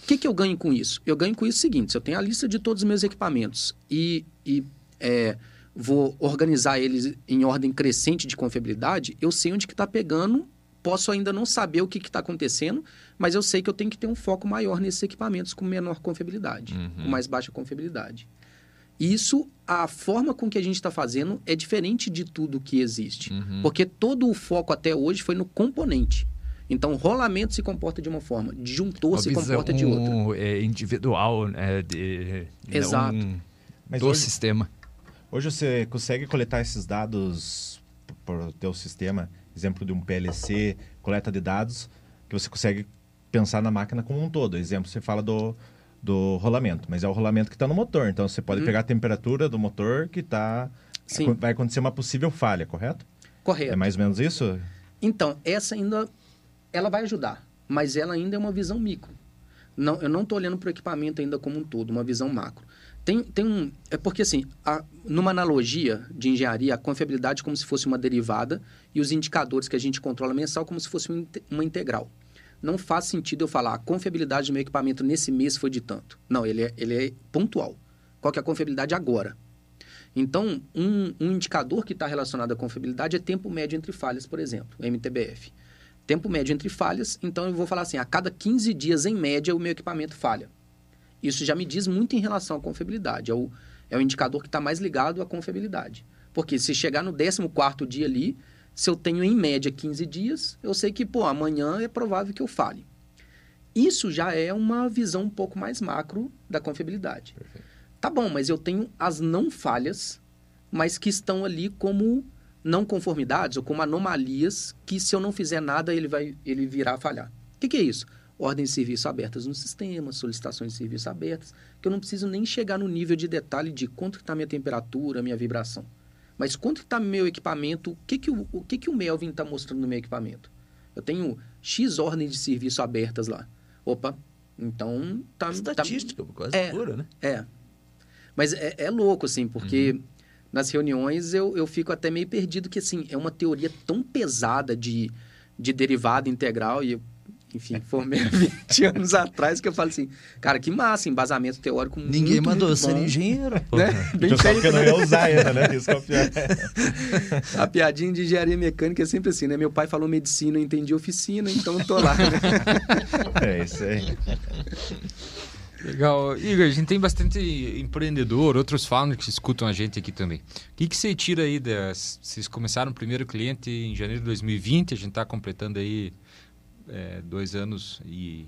Speaker 4: O que, que eu ganho com isso? Eu ganho com isso o seguinte: se eu tenho a lista de todos os meus equipamentos e, e é, vou organizar eles em ordem crescente de confiabilidade, eu sei onde que está pegando. Posso ainda não saber o que está acontecendo, mas eu sei que eu tenho que ter um foco maior nesses equipamentos com menor confiabilidade,
Speaker 1: Uhum.
Speaker 4: com mais baixa confiabilidade. Isso, a forma com que a gente está fazendo é diferente de tudo que existe.
Speaker 1: Uhum.
Speaker 4: Porque todo o foco até hoje foi no componente. Então, o rolamento se comporta de uma forma, disjuntor se comporta de outra.
Speaker 2: é, individual, né? De,
Speaker 4: Exato.
Speaker 2: Não
Speaker 3: Mas
Speaker 2: do
Speaker 3: hoje,
Speaker 2: sistema.
Speaker 3: Hoje você consegue coletar esses dados o teu sistema, exemplo de um PLC, coleta de dados, que você consegue pensar na máquina como um todo. Exemplo, você fala do, do rolamento, mas é o rolamento que está no motor. Então, você pode pegar a temperatura do motor que está... Vai acontecer uma possível falha, correto?
Speaker 4: Correto.
Speaker 3: É mais ou menos isso?
Speaker 4: Então, essa ainda ela vai ajudar, mas ela ainda é uma visão micro. Não, eu não estou olhando para o equipamento ainda como um todo, uma visão macro. Tem, tem um. É porque, assim, a- numa analogia de engenharia, a confiabilidade é como se fosse uma derivada e os indicadores que a gente controla mensal como se fosse um uma integral. Não faz sentido eu falar a confiabilidade do meu equipamento nesse mês foi de tanto. Não, ele é, ele é pontual. Qual que é a confiabilidade agora? Então, um, um indicador que está relacionado à confiabilidade é tempo médio entre falhas, por exemplo, MTBF. Tempo médio entre falhas, então eu vou falar assim, a cada 15 dias, em média, o meu equipamento falha. Isso já me diz muito em relação à confiabilidade. É o, é o indicador que está mais ligado à confiabilidade. Porque se chegar no 14º dia ali, se eu tenho em média 15 dias, eu sei que, pô, amanhã é provável que eu fale. Isso já é uma visão um pouco mais macro da confiabilidade. Tá bom, mas eu tenho as não falhas, mas que estão ali como não conformidades ou como anomalias que se eu não fizer nada ele vai ele virá a falhar. O que, que é isso? Ordens de serviço abertas no sistema, solicitações de serviço abertas, que eu não preciso nem chegar no nível de detalhe de quanto está minha temperatura, minha vibração. Mas quanto está meu equipamento, o que, que, o, o que, que o Melvin está mostrando no meu equipamento? Eu tenho X ordens de serviço abertas lá. Opa, então tá... tá-
Speaker 2: Estatística, quase
Speaker 4: É.
Speaker 2: pura, né?
Speaker 4: é. Mas é, é louco, assim, porque nas reuniões eu, eu fico até meio perdido, que, assim, é uma teoria tão pesada de, de derivada integral e enfim, formei há 20 anos atrás que eu falo assim, cara, que massa, embasamento teórico muito,
Speaker 2: Ninguém mandou
Speaker 4: muito
Speaker 2: ser
Speaker 4: bom,
Speaker 2: engenheiro, pô.
Speaker 4: Né? Bem
Speaker 3: Eu só
Speaker 4: feito,
Speaker 3: porque não
Speaker 4: né?
Speaker 3: ia usar ainda, né? Isso que é.
Speaker 4: A piadinha de engenharia mecânica é sempre assim, né? Meu pai falou medicina, eu entendi oficina, então eu tô lá, né?
Speaker 3: É isso aí.
Speaker 1: Legal. Igor, a gente tem bastante empreendedor, outros founders que escutam a gente aqui também. O que, que você tira aí das... Vocês começaram o primeiro cliente em janeiro de 2020, a gente está completando aí é, dois anos e,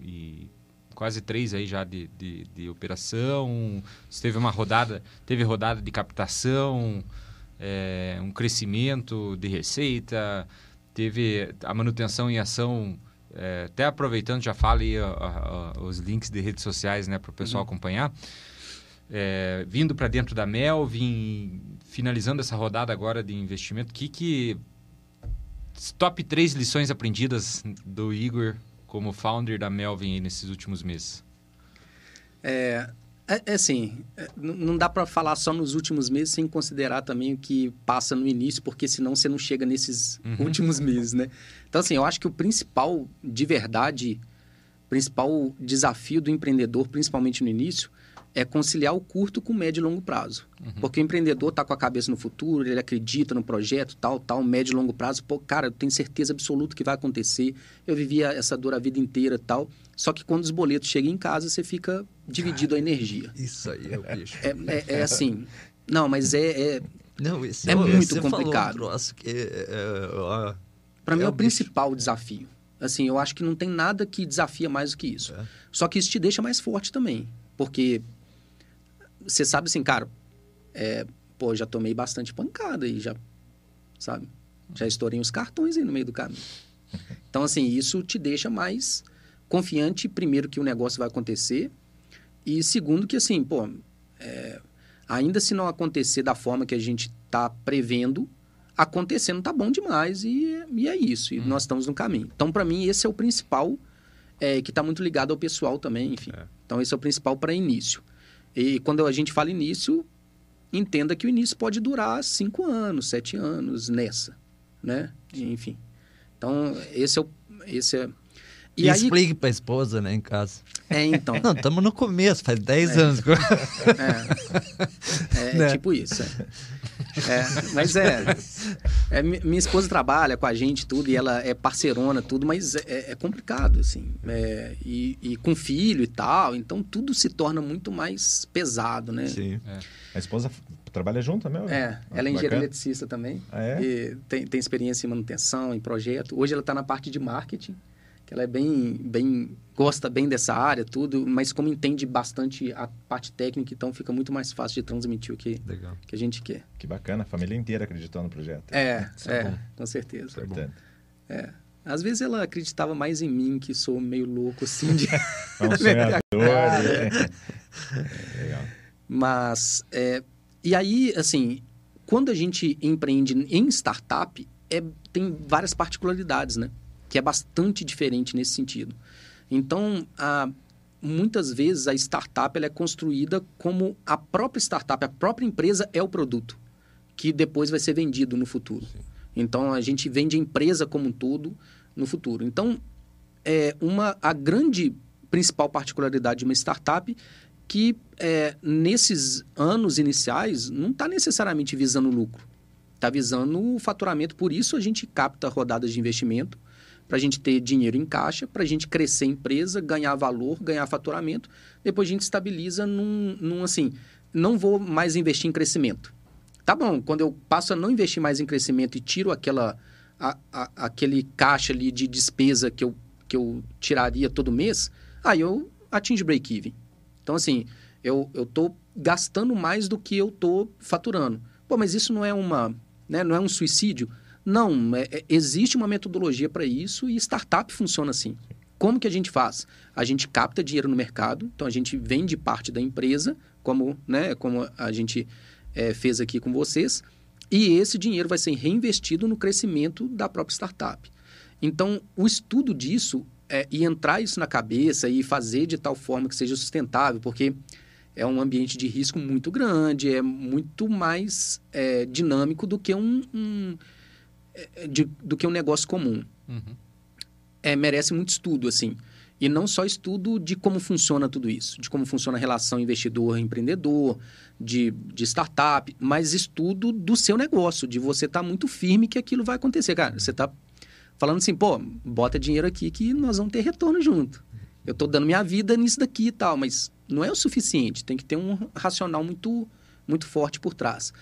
Speaker 1: e quase três aí já de, de, de operação. Teve uma rodada, teve rodada de captação, é, um crescimento de receita, teve a manutenção em ação é, até aproveitando, já aí ó, os links de redes sociais né, para o pessoal acompanhar. É, vindo para dentro da Melvin, finalizando essa rodada agora de investimento, que que top três lições aprendidas do Igor como founder da Melvin nesses últimos meses?
Speaker 4: É, é, é assim, é, não dá para falar só nos últimos meses sem considerar também o que passa no início, porque senão você não chega nesses
Speaker 1: Uhum.
Speaker 4: últimos meses, né? Então, assim, eu acho que o principal, de verdade, principal desafio do empreendedor, principalmente no início, é conciliar o curto com o médio e longo prazo. Porque o empreendedor está com a cabeça no futuro, ele acredita no projeto, tal, tal, médio e longo prazo. Pô, cara, eu tenho certeza absoluta que vai acontecer. Eu vivia essa dor a vida inteira tal. Só que quando os boletos chegam em casa, você fica dividido a energia.
Speaker 2: Isso aí é o bicho.
Speaker 4: É, é- é assim. Não, mas é. é
Speaker 2: Não, esse
Speaker 4: É
Speaker 2: ó,
Speaker 4: muito
Speaker 2: você falou um
Speaker 4: complicado.
Speaker 2: que, é, ó,
Speaker 4: para mim
Speaker 2: É
Speaker 4: é
Speaker 2: o
Speaker 4: o principal desafio. Assim, eu acho que não tem nada que desafia mais do que isso.
Speaker 2: É.
Speaker 4: Só que isso te deixa mais forte também. Porque você sabe assim, cara, é, pô, já tomei bastante pancada e já, sabe? Já estourei uns cartões aí no meio do caminho. Então, assim, isso te deixa mais confiante, primeiro, que o negócio vai acontecer. E segundo, que assim, pô, é, ainda se não acontecer da forma que a gente está prevendo, acontecendo tá bom demais e, e é isso. E nós estamos no caminho. Então, para mim, esse é o principal, é, que está muito ligado ao pessoal também, enfim. Então, esse é o principal para início. E quando a gente fala início, entenda que o início pode durar cinco anos, sete anos nessa, né? Enfim. Então, esse é o... Esse é...
Speaker 2: E,
Speaker 4: E aí-
Speaker 2: explique pra esposa, né, em casa.
Speaker 4: É, então.
Speaker 2: Não, estamos no começo, faz 10 anos. que eu-
Speaker 4: É, é
Speaker 2: Né?
Speaker 4: tipo isso. É. É, mas é, é, mi- Minha esposa trabalha com a gente tudo e ela é parceirona, tudo, mas é, é complicado, assim. É, e, e com filho e tal, então tudo se torna muito mais pesado, né?
Speaker 2: Sim.
Speaker 3: A esposa trabalha junto também?
Speaker 4: É,
Speaker 3: Ah,
Speaker 4: ela é engenheira eletricista também.
Speaker 3: Ah, é?
Speaker 4: E tem, tem experiência em manutenção, em projeto. Hoje ela está na parte de marketing, que ela é bem, bem gosta bem dessa área, tudo, mas como entende bastante a parte técnica, então fica muito mais fácil de transmitir o que,
Speaker 2: Legal.
Speaker 4: que a gente quer.
Speaker 3: Que bacana, a família inteira acreditando no projeto.
Speaker 4: É,
Speaker 2: Isso é
Speaker 4: é, com certeza.
Speaker 3: Importante.
Speaker 4: Às vezes ela acreditava mais em mim, que sou meio louco, assim, de...
Speaker 3: É um sonhador. né? Legal.
Speaker 4: Mas, é, e aí, assim, quando a gente empreende em startup, é, tem várias particularidades, né? Que é bastante diferente nesse sentido. Então, a, muitas vezes a startup ela é construída como a própria startup, a própria empresa é o produto, que depois vai ser vendido no futuro. Então, a gente vende a empresa como um todo no futuro. Então, é uma, a grande principal particularidade de uma startup que é, nesses anos iniciais não está necessariamente visando lucro, está visando o faturamento. Por isso a gente capta rodadas de investimento para a gente ter dinheiro em caixa, para a gente crescer a empresa, ganhar valor, ganhar faturamento. Depois a gente estabiliza num, num assim, não vou mais investir em crescimento. Tá bom, quando eu passo a não investir mais em crescimento e tiro aquela, a- a- aquele caixa ali de despesa que eu, que eu tiraria todo mês, aí eu atingo break-even. Então, assim, eu estou gastando mais do que eu estou faturando. Pô, mas isso não é uma, né, não é um suicídio? Não, é- é- existe uma metodologia para isso e startup funciona assim. Como que a gente faz? A gente capta dinheiro no mercado, então a gente vende parte da empresa, como, né, como a gente eh, fez aqui com vocês, e esse dinheiro vai ser reinvestido no crescimento da própria startup. Então, o estudo disso é, e entrar isso na cabeça e fazer de tal forma que seja sustentável, porque é um ambiente de risco muito grande, é muito mais é, dinâmico do que um, um, é, de- do que um negócio comum.
Speaker 1: Uhum.
Speaker 4: É, merece muito estudo, assim. E não só estudo de como funciona tudo isso, de como funciona a relação investidor-empreendedor, de, de startup, mas estudo do seu negócio, de você estar muito firme que aquilo vai acontecer. Cara, você está falando assim, pô, bota dinheiro aqui que nós vamos ter retorno junto. Eu estou dando minha vida nisso daqui e tal, mas não é o suficiente. Tem que ter um racional muito, muito forte por trás.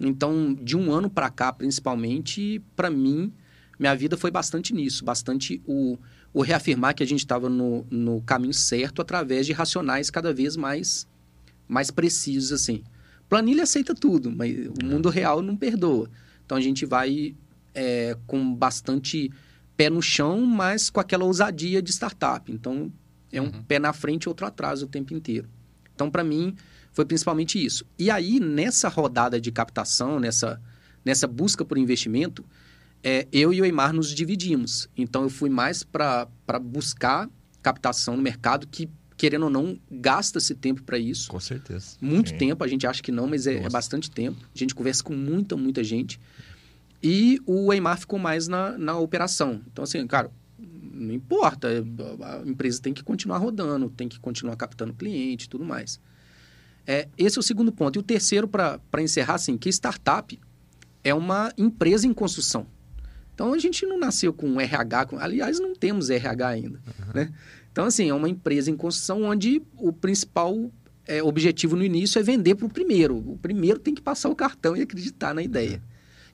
Speaker 4: Então, de um ano para cá, principalmente, para mim, minha vida foi bastante nisso, bastante o, o reafirmar que a gente estava no, no caminho certo através de racionais cada vez mais, mais precisos, assim. Planilha aceita tudo, mas o mundo real não perdoa. Então, a gente vai é, com bastante pé no chão, mas com aquela ousadia de startup. Então, é um
Speaker 1: Uhum.
Speaker 4: pé na frente e outro atrás o tempo inteiro. Então, para mim, foi principalmente isso. E aí, nessa rodada de captação, nessa, nessa busca por investimento, é, eu e o Eimar nos dividimos. Então, eu fui mais para buscar captação no mercado, que, querendo ou não, gasta-se tempo para isso.
Speaker 2: Com certeza.
Speaker 4: Muito
Speaker 3: Sim.
Speaker 4: tempo, a gente acha que não, mas é, é bastante tempo. A gente conversa com muita, muita gente. E o Eimar ficou mais na, na operação. Então, assim, cara, não importa, a empresa tem que continuar rodando, tem que continuar captando cliente e tudo mais. É, esse é o segundo ponto. E o terceiro, para encerrar, assim, que startup é uma empresa em construção. Então, a gente não nasceu com RH, com, aliás, não temos RH ainda. Né? Então, assim, é uma empresa em construção onde o principal é, objetivo no início é vender para o primeiro. O primeiro tem que passar o cartão e acreditar na ideia.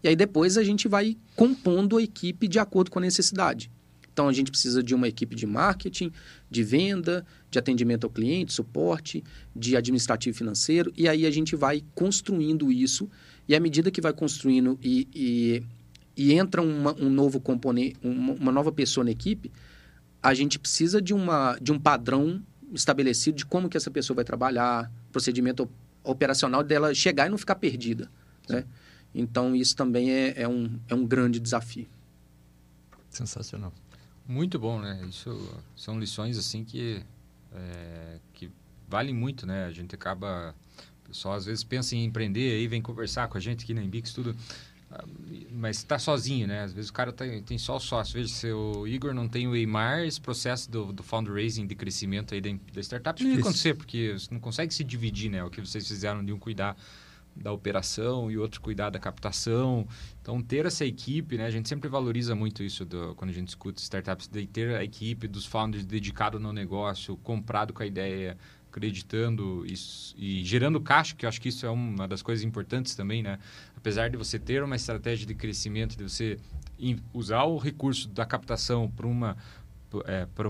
Speaker 4: E aí depois a gente vai compondo a equipe de acordo com a necessidade. Então a gente precisa de uma equipe de marketing, de venda, de atendimento ao cliente, suporte, de administrativo financeiro, e aí a gente vai construindo isso. E à medida que vai construindo e, e, e entra uma, um novo componente, uma, uma nova pessoa na equipe, a gente precisa de, uma, de um padrão estabelecido de como que essa pessoa vai trabalhar, procedimento op- operacional dela chegar e não ficar perdida. Né? Então, isso também é, é, um, é um grande desafio.
Speaker 2: Sensacional.
Speaker 1: Muito bom, né? Isso são lições assim que, é, que valem muito, né? A gente acaba. O pessoal às vezes pensa em empreender aí, vem conversar com a gente aqui na Embix, tudo. mas está sozinho, né? Às vezes o cara tem, tem só o sócio. Veja, se o Igor não tem o Eimar, esse processo do, do fundraising, de crescimento aí da, da startup, não vai acontecer, porque você não consegue se dividir, né? O que vocês fizeram de um cuidar da operação e outro cuidar da captação. Então, ter essa equipe, né? A gente sempre valoriza muito isso do, quando a gente escuta startups, de ter a equipe dos founders dedicado no negócio, comprado com a ideia, acreditando isso, e gerando caixa, que eu acho que isso é uma das coisas importantes também, né? Apesar de você ter uma estratégia de crescimento, de você usar o recurso da captação para uma é, para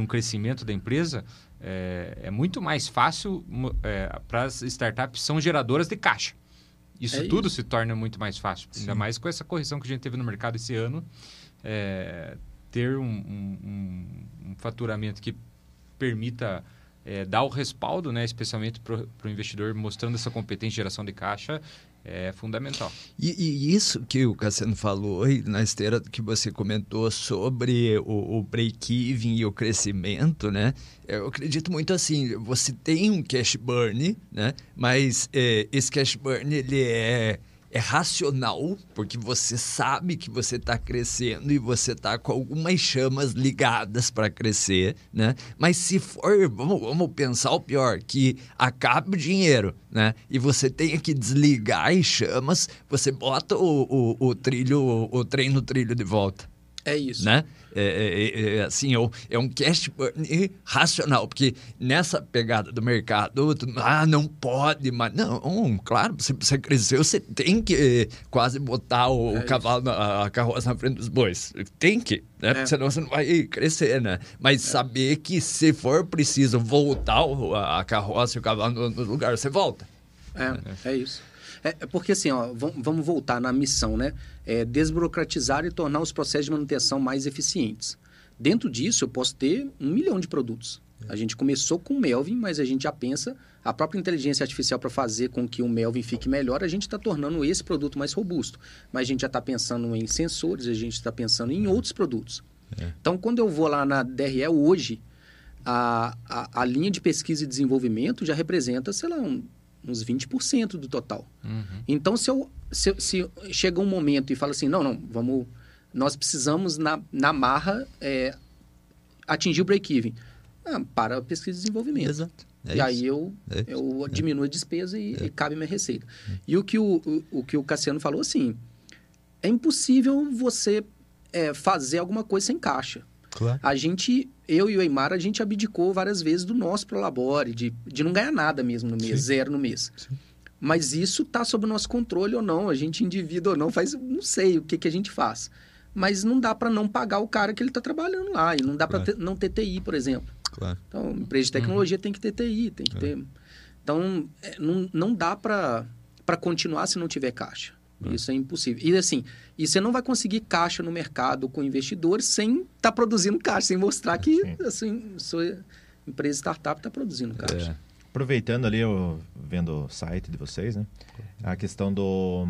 Speaker 1: um crescimento da empresa, é, é muito mais fácil é, para as startups são geradoras de caixa. Isso é tudo isso. se torna muito mais fácil. Sim. Ainda mais com essa correção que a gente teve no mercado esse ano. É, ter um, um, um, faturamento que permita é, dar o respaldo, né, especialmente para o investidor, mostrando essa competência de geração de caixa, é fundamental.
Speaker 2: E, e, isso que o Cassiano falou na esteira que você comentou sobre o, o break-even e o crescimento, né? Eu acredito muito assim, você tem um cash burn, né? Mas é, esse cash burn ele é é racional, porque você sabe que você está crescendo e você está com algumas chamas ligadas para crescer, né? Mas se for, vamos, vamos pensar o pior, que acabe o dinheiro, né? E você tenha que desligar as chamas, você bota o, o, o trilho, o, o trem no trilho de volta.
Speaker 4: É isso.
Speaker 2: Né? É, é, é, é assim, é um cash burn racional, porque nessa pegada do mercado, ah, não pode, mas não, claro, se você cresceu, você tem que quase botar o, é cavalo, a carroça na frente dos bois. Tem que, né? É. Senão você não vai crescer, né? Mas saber que se for preciso voltar a carroça e o cavalo no, no lugar, você volta.
Speaker 4: É, é isso. É, é, porque assim, ó, vamos voltar na missão, né? É desburocratizar e tornar os processos de manutenção mais eficientes. Dentro disso, eu posso ter um milhão de produtos. A gente começou com o Melvin, mas a gente já pensa a própria inteligência artificial para fazer com que o Melvin fique melhor, a gente está tornando esse produto mais robusto. Mas a gente já está pensando em sensores, a gente está pensando em outros produtos. É. Então, quando eu vou lá na DRE hoje, a, a, a, linha de pesquisa e desenvolvimento já representa, sei lá, um uns 20% do total. Uhum. Então, se, eu, se, se, chega um momento e fala assim, não, não, vamos, nós precisamos na, na marra é, atingir o break-even. Ah, para a pesquisa e desenvolvimento. Exato. É e isso. aí eu, é eu é. diminuo a despesa e, é. e cabe minha receita. E o que o, o, o, que o Cassiano falou, assim, é impossível você é, fazer alguma coisa sem caixa. Claro. A gente, eu e o Eimar, a gente abdicou várias vezes do nosso Prolabore, de, de não ganhar nada mesmo no mês, Sim. zero no mês. Sim. Mas isso está sob o nosso controle ou não, a gente indivíduo ou não, faz, não sei o que, que a gente faz. Mas não dá para não pagar o cara que ele está trabalhando lá, e não dá claro. para não ter TI, por exemplo. Claro. Então, empresa de tecnologia uhum. tem que ter TI, tem que é. ter... Então, é, não, não dá para continuar se não tiver caixa. É. Isso é impossível. E assim, e você não vai conseguir caixa no mercado com investidores sem estar tá produzindo caixa, sem mostrar que assim, sua empresa startup está produzindo caixa. É.
Speaker 3: Aproveitando ali, eu vendo o site de vocês, né? A questão do.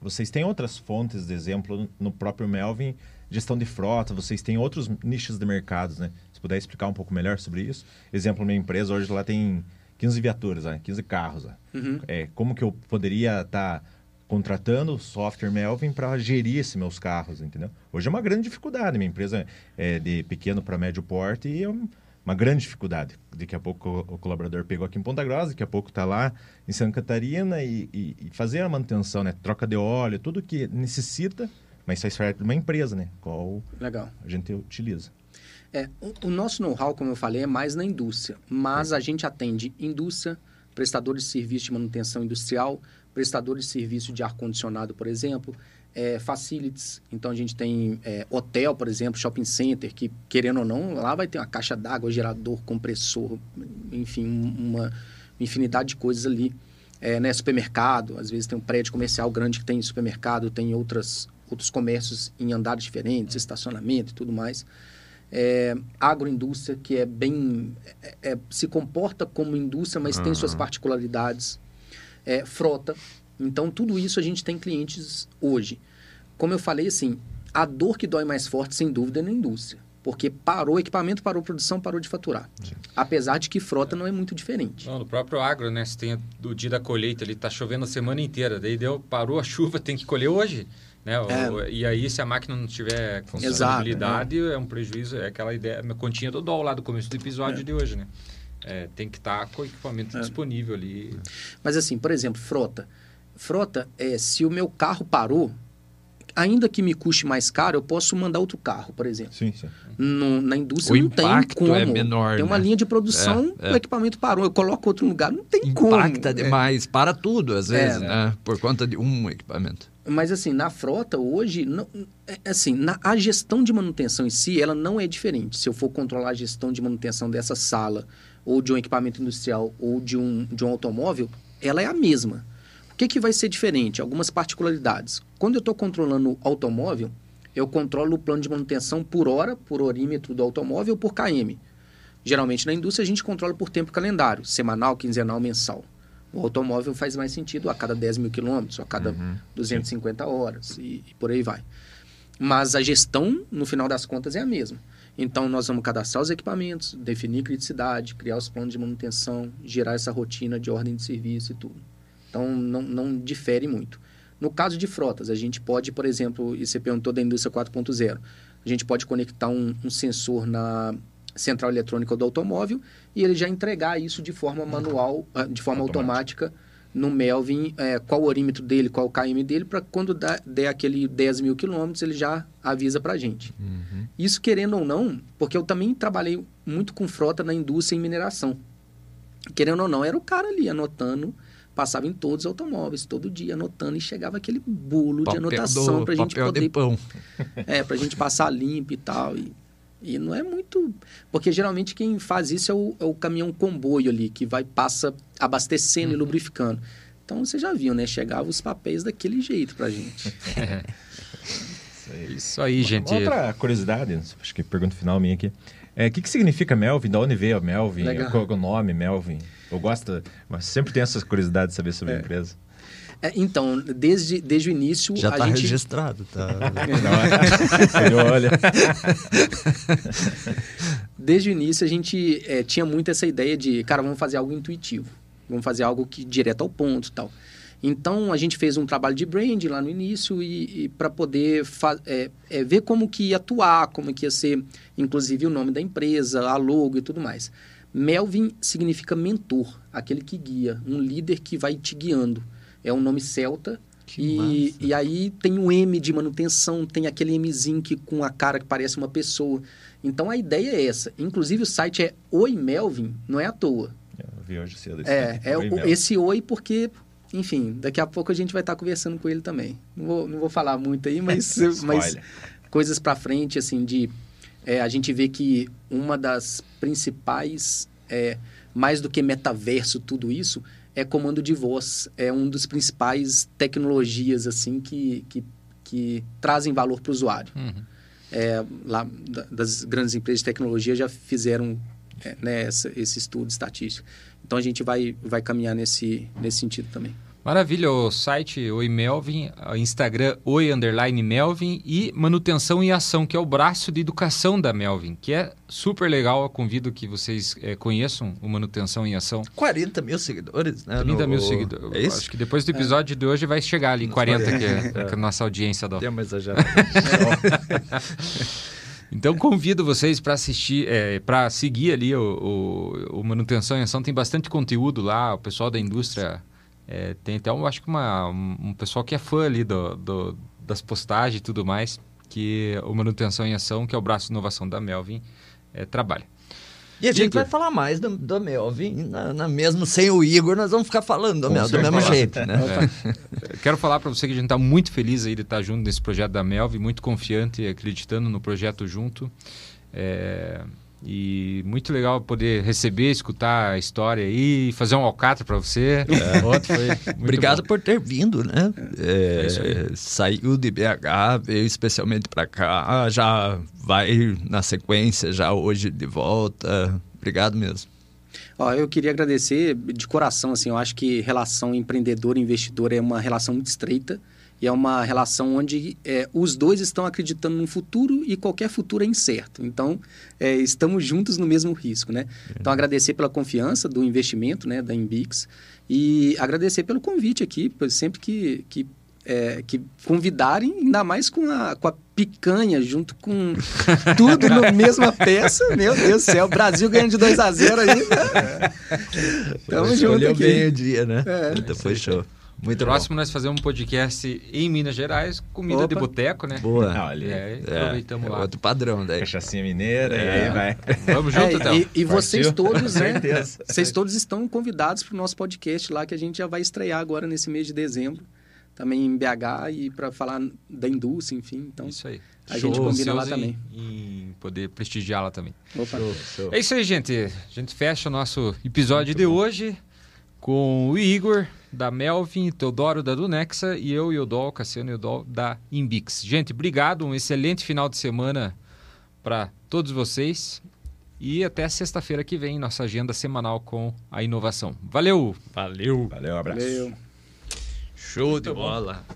Speaker 3: Vocês têm outras fontes de exemplo no próprio Melvin, gestão de frota, vocês têm outros nichos de mercados, né? Se puder explicar um pouco melhor sobre isso. Exemplo, minha empresa hoje lá tem 15 viaturas, né? 15 carros. Né? Uhum. É, como que eu poderia estar. Tá contratando software Melvin para gerir esses meus carros, entendeu? Hoje é uma grande dificuldade. Minha empresa é de pequeno para médio porte e é uma grande dificuldade. Daqui a pouco o colaborador pegou aqui em Ponta Grossa, daqui a pouco está lá em Santa Catarina e, e, e, fazer a manutenção, né? Troca de óleo, tudo que necessita, mas faz parte de uma empresa, né? Qual Legal. a gente utiliza.
Speaker 4: É, o, o nosso know-how, como eu falei, é mais na indústria, mas é. a gente atende indústria, prestadores de serviço de manutenção industrial, prestadores de serviço de ar-condicionado, por exemplo, é, facilities. Então, a gente tem é, hotel, por exemplo, shopping center, que, querendo ou não, lá vai ter uma caixa d'água, gerador, compressor, enfim, uma infinidade de coisas ali. É, né, supermercado, às vezes tem um prédio comercial grande que tem supermercado, tem outras, outros comércios em andares diferentes, estacionamento e tudo mais. É, agroindústria, que é bem. É, é se comporta como indústria, mas uhum. tem suas particularidades é, frota. Então, tudo isso a gente tem clientes hoje. Como eu falei, assim, a dor que dói mais forte, sem dúvida, é na indústria. Porque parou o equipamento, parou a produção, parou de faturar. Apesar de que frota não é muito diferente.
Speaker 1: Não, no próprio agro, né? Você tem do dia da colheita, ele tá chovendo a semana inteira, daí deu, parou a chuva, tem que colher hoje. Né?
Speaker 4: É.
Speaker 1: O- E aí, se a máquina não tiver
Speaker 4: Exato,
Speaker 1: funcionalidade, é. um prejuízo. É aquela ideia, a continha do dólar lá do começo do episódio de hoje, né? É, tem que estar com o equipamento disponível ali.
Speaker 4: Mas assim, por exemplo, frota. Frota é se o meu carro parou, ainda que me custe mais caro, eu posso mandar outro carro, por exemplo.
Speaker 3: Sim, sim.
Speaker 4: No- na indústria
Speaker 2: O
Speaker 4: não tem
Speaker 2: impacto
Speaker 4: como.
Speaker 2: é menor,
Speaker 4: Tem uma
Speaker 2: né?
Speaker 4: linha de produção,
Speaker 2: É, é.
Speaker 4: o equipamento parou, eu coloco outro lugar, não tem como.
Speaker 2: Impacta
Speaker 4: É.
Speaker 2: demais, para tudo, às vezes,
Speaker 4: É.
Speaker 2: né? Por conta de um equipamento.
Speaker 4: Mas assim, na frota hoje, não, é, assim, na, a gestão de manutenção em si, ela não é diferente. Se eu for controlar a gestão de manutenção dessa sala, ou de um equipamento industrial, ou de um, de um automóvel, ela é a mesma. O que, que vai ser diferente? Algumas particularidades. Quando eu estou controlando o automóvel, eu controlo o plano de manutenção por hora, por orímetro do automóvel, por KM. Geralmente na indústria a gente controla por tempo calendário, semanal, quinzenal, mensal. O automóvel faz mais sentido a cada 10 mil quilômetros, a cada 250 horas e, e por aí vai. Mas a gestão, no final das contas, é a mesma. Então, nós vamos cadastrar os equipamentos, definir criticidade, criar os planos de manutenção, gerar essa rotina de ordem de serviço e tudo. Então, não, não difere muito. No caso de frotas, a gente pode, por exemplo, e você perguntou da indústria 4.0, a gente pode conectar um, um sensor na central eletrônica do automóvel e ele já entregar isso de forma manual, ah, de forma
Speaker 3: Automática.
Speaker 4: automática no Melvin, é, qual o orímetro dele, qual o KM dele, para quando dá, der aquele 10 mil quilômetros, ele já avisa para a gente. Isso querendo ou não, porque eu também trabalhei muito com frota na indústria em mineração. Querendo ou não, era o cara ali anotando, passava em todos os automóveis, todo dia anotando, e chegava aquele bolo de anotação para a gente
Speaker 2: papel
Speaker 4: poder
Speaker 2: de pão.
Speaker 4: é, pra gente passar limpo e tal. E, e não é muito. Porque geralmente quem faz isso é o, é o caminhão comboio ali, que vai, passa abastecendo e lubrificando. Então você já viu, né? Chegava os papéis daquele jeito pra gente.
Speaker 1: Isso aí, gente.
Speaker 3: Uma outra curiosidade, acho que pergunta final minha aqui. É, o que, que significa Melvin? Da onde veio a Melvin?
Speaker 4: Legal.
Speaker 3: Qual é o nome Melvin? Eu gosto, mas sempre tem essas curiosidades de saber sobre a empresa.
Speaker 4: É, então, desde, desde o início,
Speaker 2: Já
Speaker 4: a
Speaker 2: está
Speaker 4: gente.
Speaker 2: registrado, tá?
Speaker 3: Ele olha.
Speaker 4: Desde o início a gente eh, tinha muito essa ideia de, cara, vamos fazer algo intuitivo. Vamos fazer algo que direto ao ponto e tal. Então a gente fez um trabalho de brand lá no início e, para poder eh, eh, ver como que ia atuar, como que ia ser, inclusive o nome da empresa, a logo e tudo mais. Melvin significa mentor, aquele que guia, um líder que vai te guiando. É um nome celta. E, e aí tem o M de manutenção, tem aquele Mzinho que com a cara que parece uma pessoa. Então a ideia é essa. Inclusive o site é Oi Melvin, não é à toa.
Speaker 3: Eu vi hoje cedo.
Speaker 4: É, é
Speaker 3: Oi,
Speaker 4: o- esse Oi porque, enfim, daqui a pouco a gente vai estar conversando com ele também. Não vou, não vou falar muito aí, mas, mas coisas para frente, assim, de é, a gente vê que uma das principais, é, mais do que metaverso, tudo isso, é comando de voz. É um dos principais tecnologias, assim, que, que, que trazem valor para o usuário.
Speaker 1: Uhum.
Speaker 4: É, lá da- das grandes empresas de tecnologia já fizeram é, né, essa- esse estudo estatístico. Então a gente vai, vai caminhar nesse, nesse sentido também.
Speaker 1: Maravilha, o site Oi Melvin, o Instagram Oi Underline Melvin e Manutenção em Ação, que é o braço de educação da Melvin, que é super legal. Eu convido que vocês eh, conheçam o Manutenção em Ação.
Speaker 2: 40 mil seguidores, né?
Speaker 1: 30 mil
Speaker 2: no-
Speaker 1: seguidores.
Speaker 2: É isso?
Speaker 1: Acho que depois do episódio de hoje vai chegar ali, 40, que é, que é a nossa audiência da
Speaker 2: Tem uma exagerada.
Speaker 1: Então convido vocês para assistir, para seguir ali o, o, o Manutenção em Ação. Tem bastante conteúdo lá, o pessoal da indústria é, tem até, eu acho que uma, um, pessoal que é fã ali do, do- das postagens e tudo mais, que o Manutenção em Ação, que é o braço de inovação da Melvin, é, trabalha.
Speaker 2: E a gente
Speaker 1: Igor.
Speaker 2: vai falar mais do, do Melvin, na, na- mesmo sem o Igor, nós vamos ficar falando do,
Speaker 3: Com
Speaker 2: Mel, do mesmo
Speaker 3: certeza.
Speaker 2: jeito, né?
Speaker 1: Eu Quero falar para você que a gente está muito feliz aí de estar junto nesse projeto da Melvin, muito confiante e acreditando no projeto junto. É, e muito legal poder receber, escutar a história aí, fazer um alcatra para você. Outro foi muito
Speaker 2: Obrigado
Speaker 1: bom.
Speaker 2: por ter vindo, né? É,
Speaker 1: É
Speaker 2: saiu de BH, veio especialmente para cá, já vai na sequência, já hoje de volta. Obrigado mesmo.
Speaker 4: Ó, eu queria agradecer de coração, assim, eu acho que relação empreendedor e investidor é uma relação muito estreita E é uma relação onde é, os dois estão acreditando no futuro e qualquer futuro é incerto. Então, é, estamos juntos no mesmo risco, né? Então, agradecer pela confiança do investimento, né, da Imbix e agradecer pelo convite aqui, sempre que, que é, que convidarem, ainda mais com a, com a picanha, junto com tudo na mesma peça. Meu Deus do céu, Brasil ganhando de 2 a 0 aí. Né?
Speaker 2: Tamo junto aqui. bem o dia, né? É. Então foi show.
Speaker 1: Muito Próximo bom. nós fazemos um podcast em Minas Gerais, comida Opa. de boteco, né?
Speaker 2: Boa.
Speaker 1: Olha, é, aproveitamos é, lá.
Speaker 2: Outro padrão daí.
Speaker 3: Cachaçinha mineira, é. e aí vai.
Speaker 1: Vamos junto, é, então.
Speaker 4: E, e vocês todos, né? Vocês todos estão convidados para o nosso podcast lá, que a gente já vai estrear agora nesse mês de dezembro também em BH e para falar da indústria, enfim. Então,
Speaker 1: isso aí.
Speaker 4: A show, gente combina lá também.
Speaker 1: Em poder prestigiá-la também.
Speaker 4: Opa. Show,
Speaker 1: show. É isso aí, gente. A gente fecha o nosso episódio Muito de bom. hoje com o Igor, da Melvin, Teodoro, da Dunexa, e eu, Eudol, Cassiano Eudol, da Imbix. Gente, obrigado. Um excelente final de semana para todos vocês. E até sexta-feira que vem, nossa agenda semanal com a inovação. Valeu!
Speaker 3: Valeu!
Speaker 1: Valeu,
Speaker 3: abraço!
Speaker 4: Valeu.
Speaker 2: Show de bola.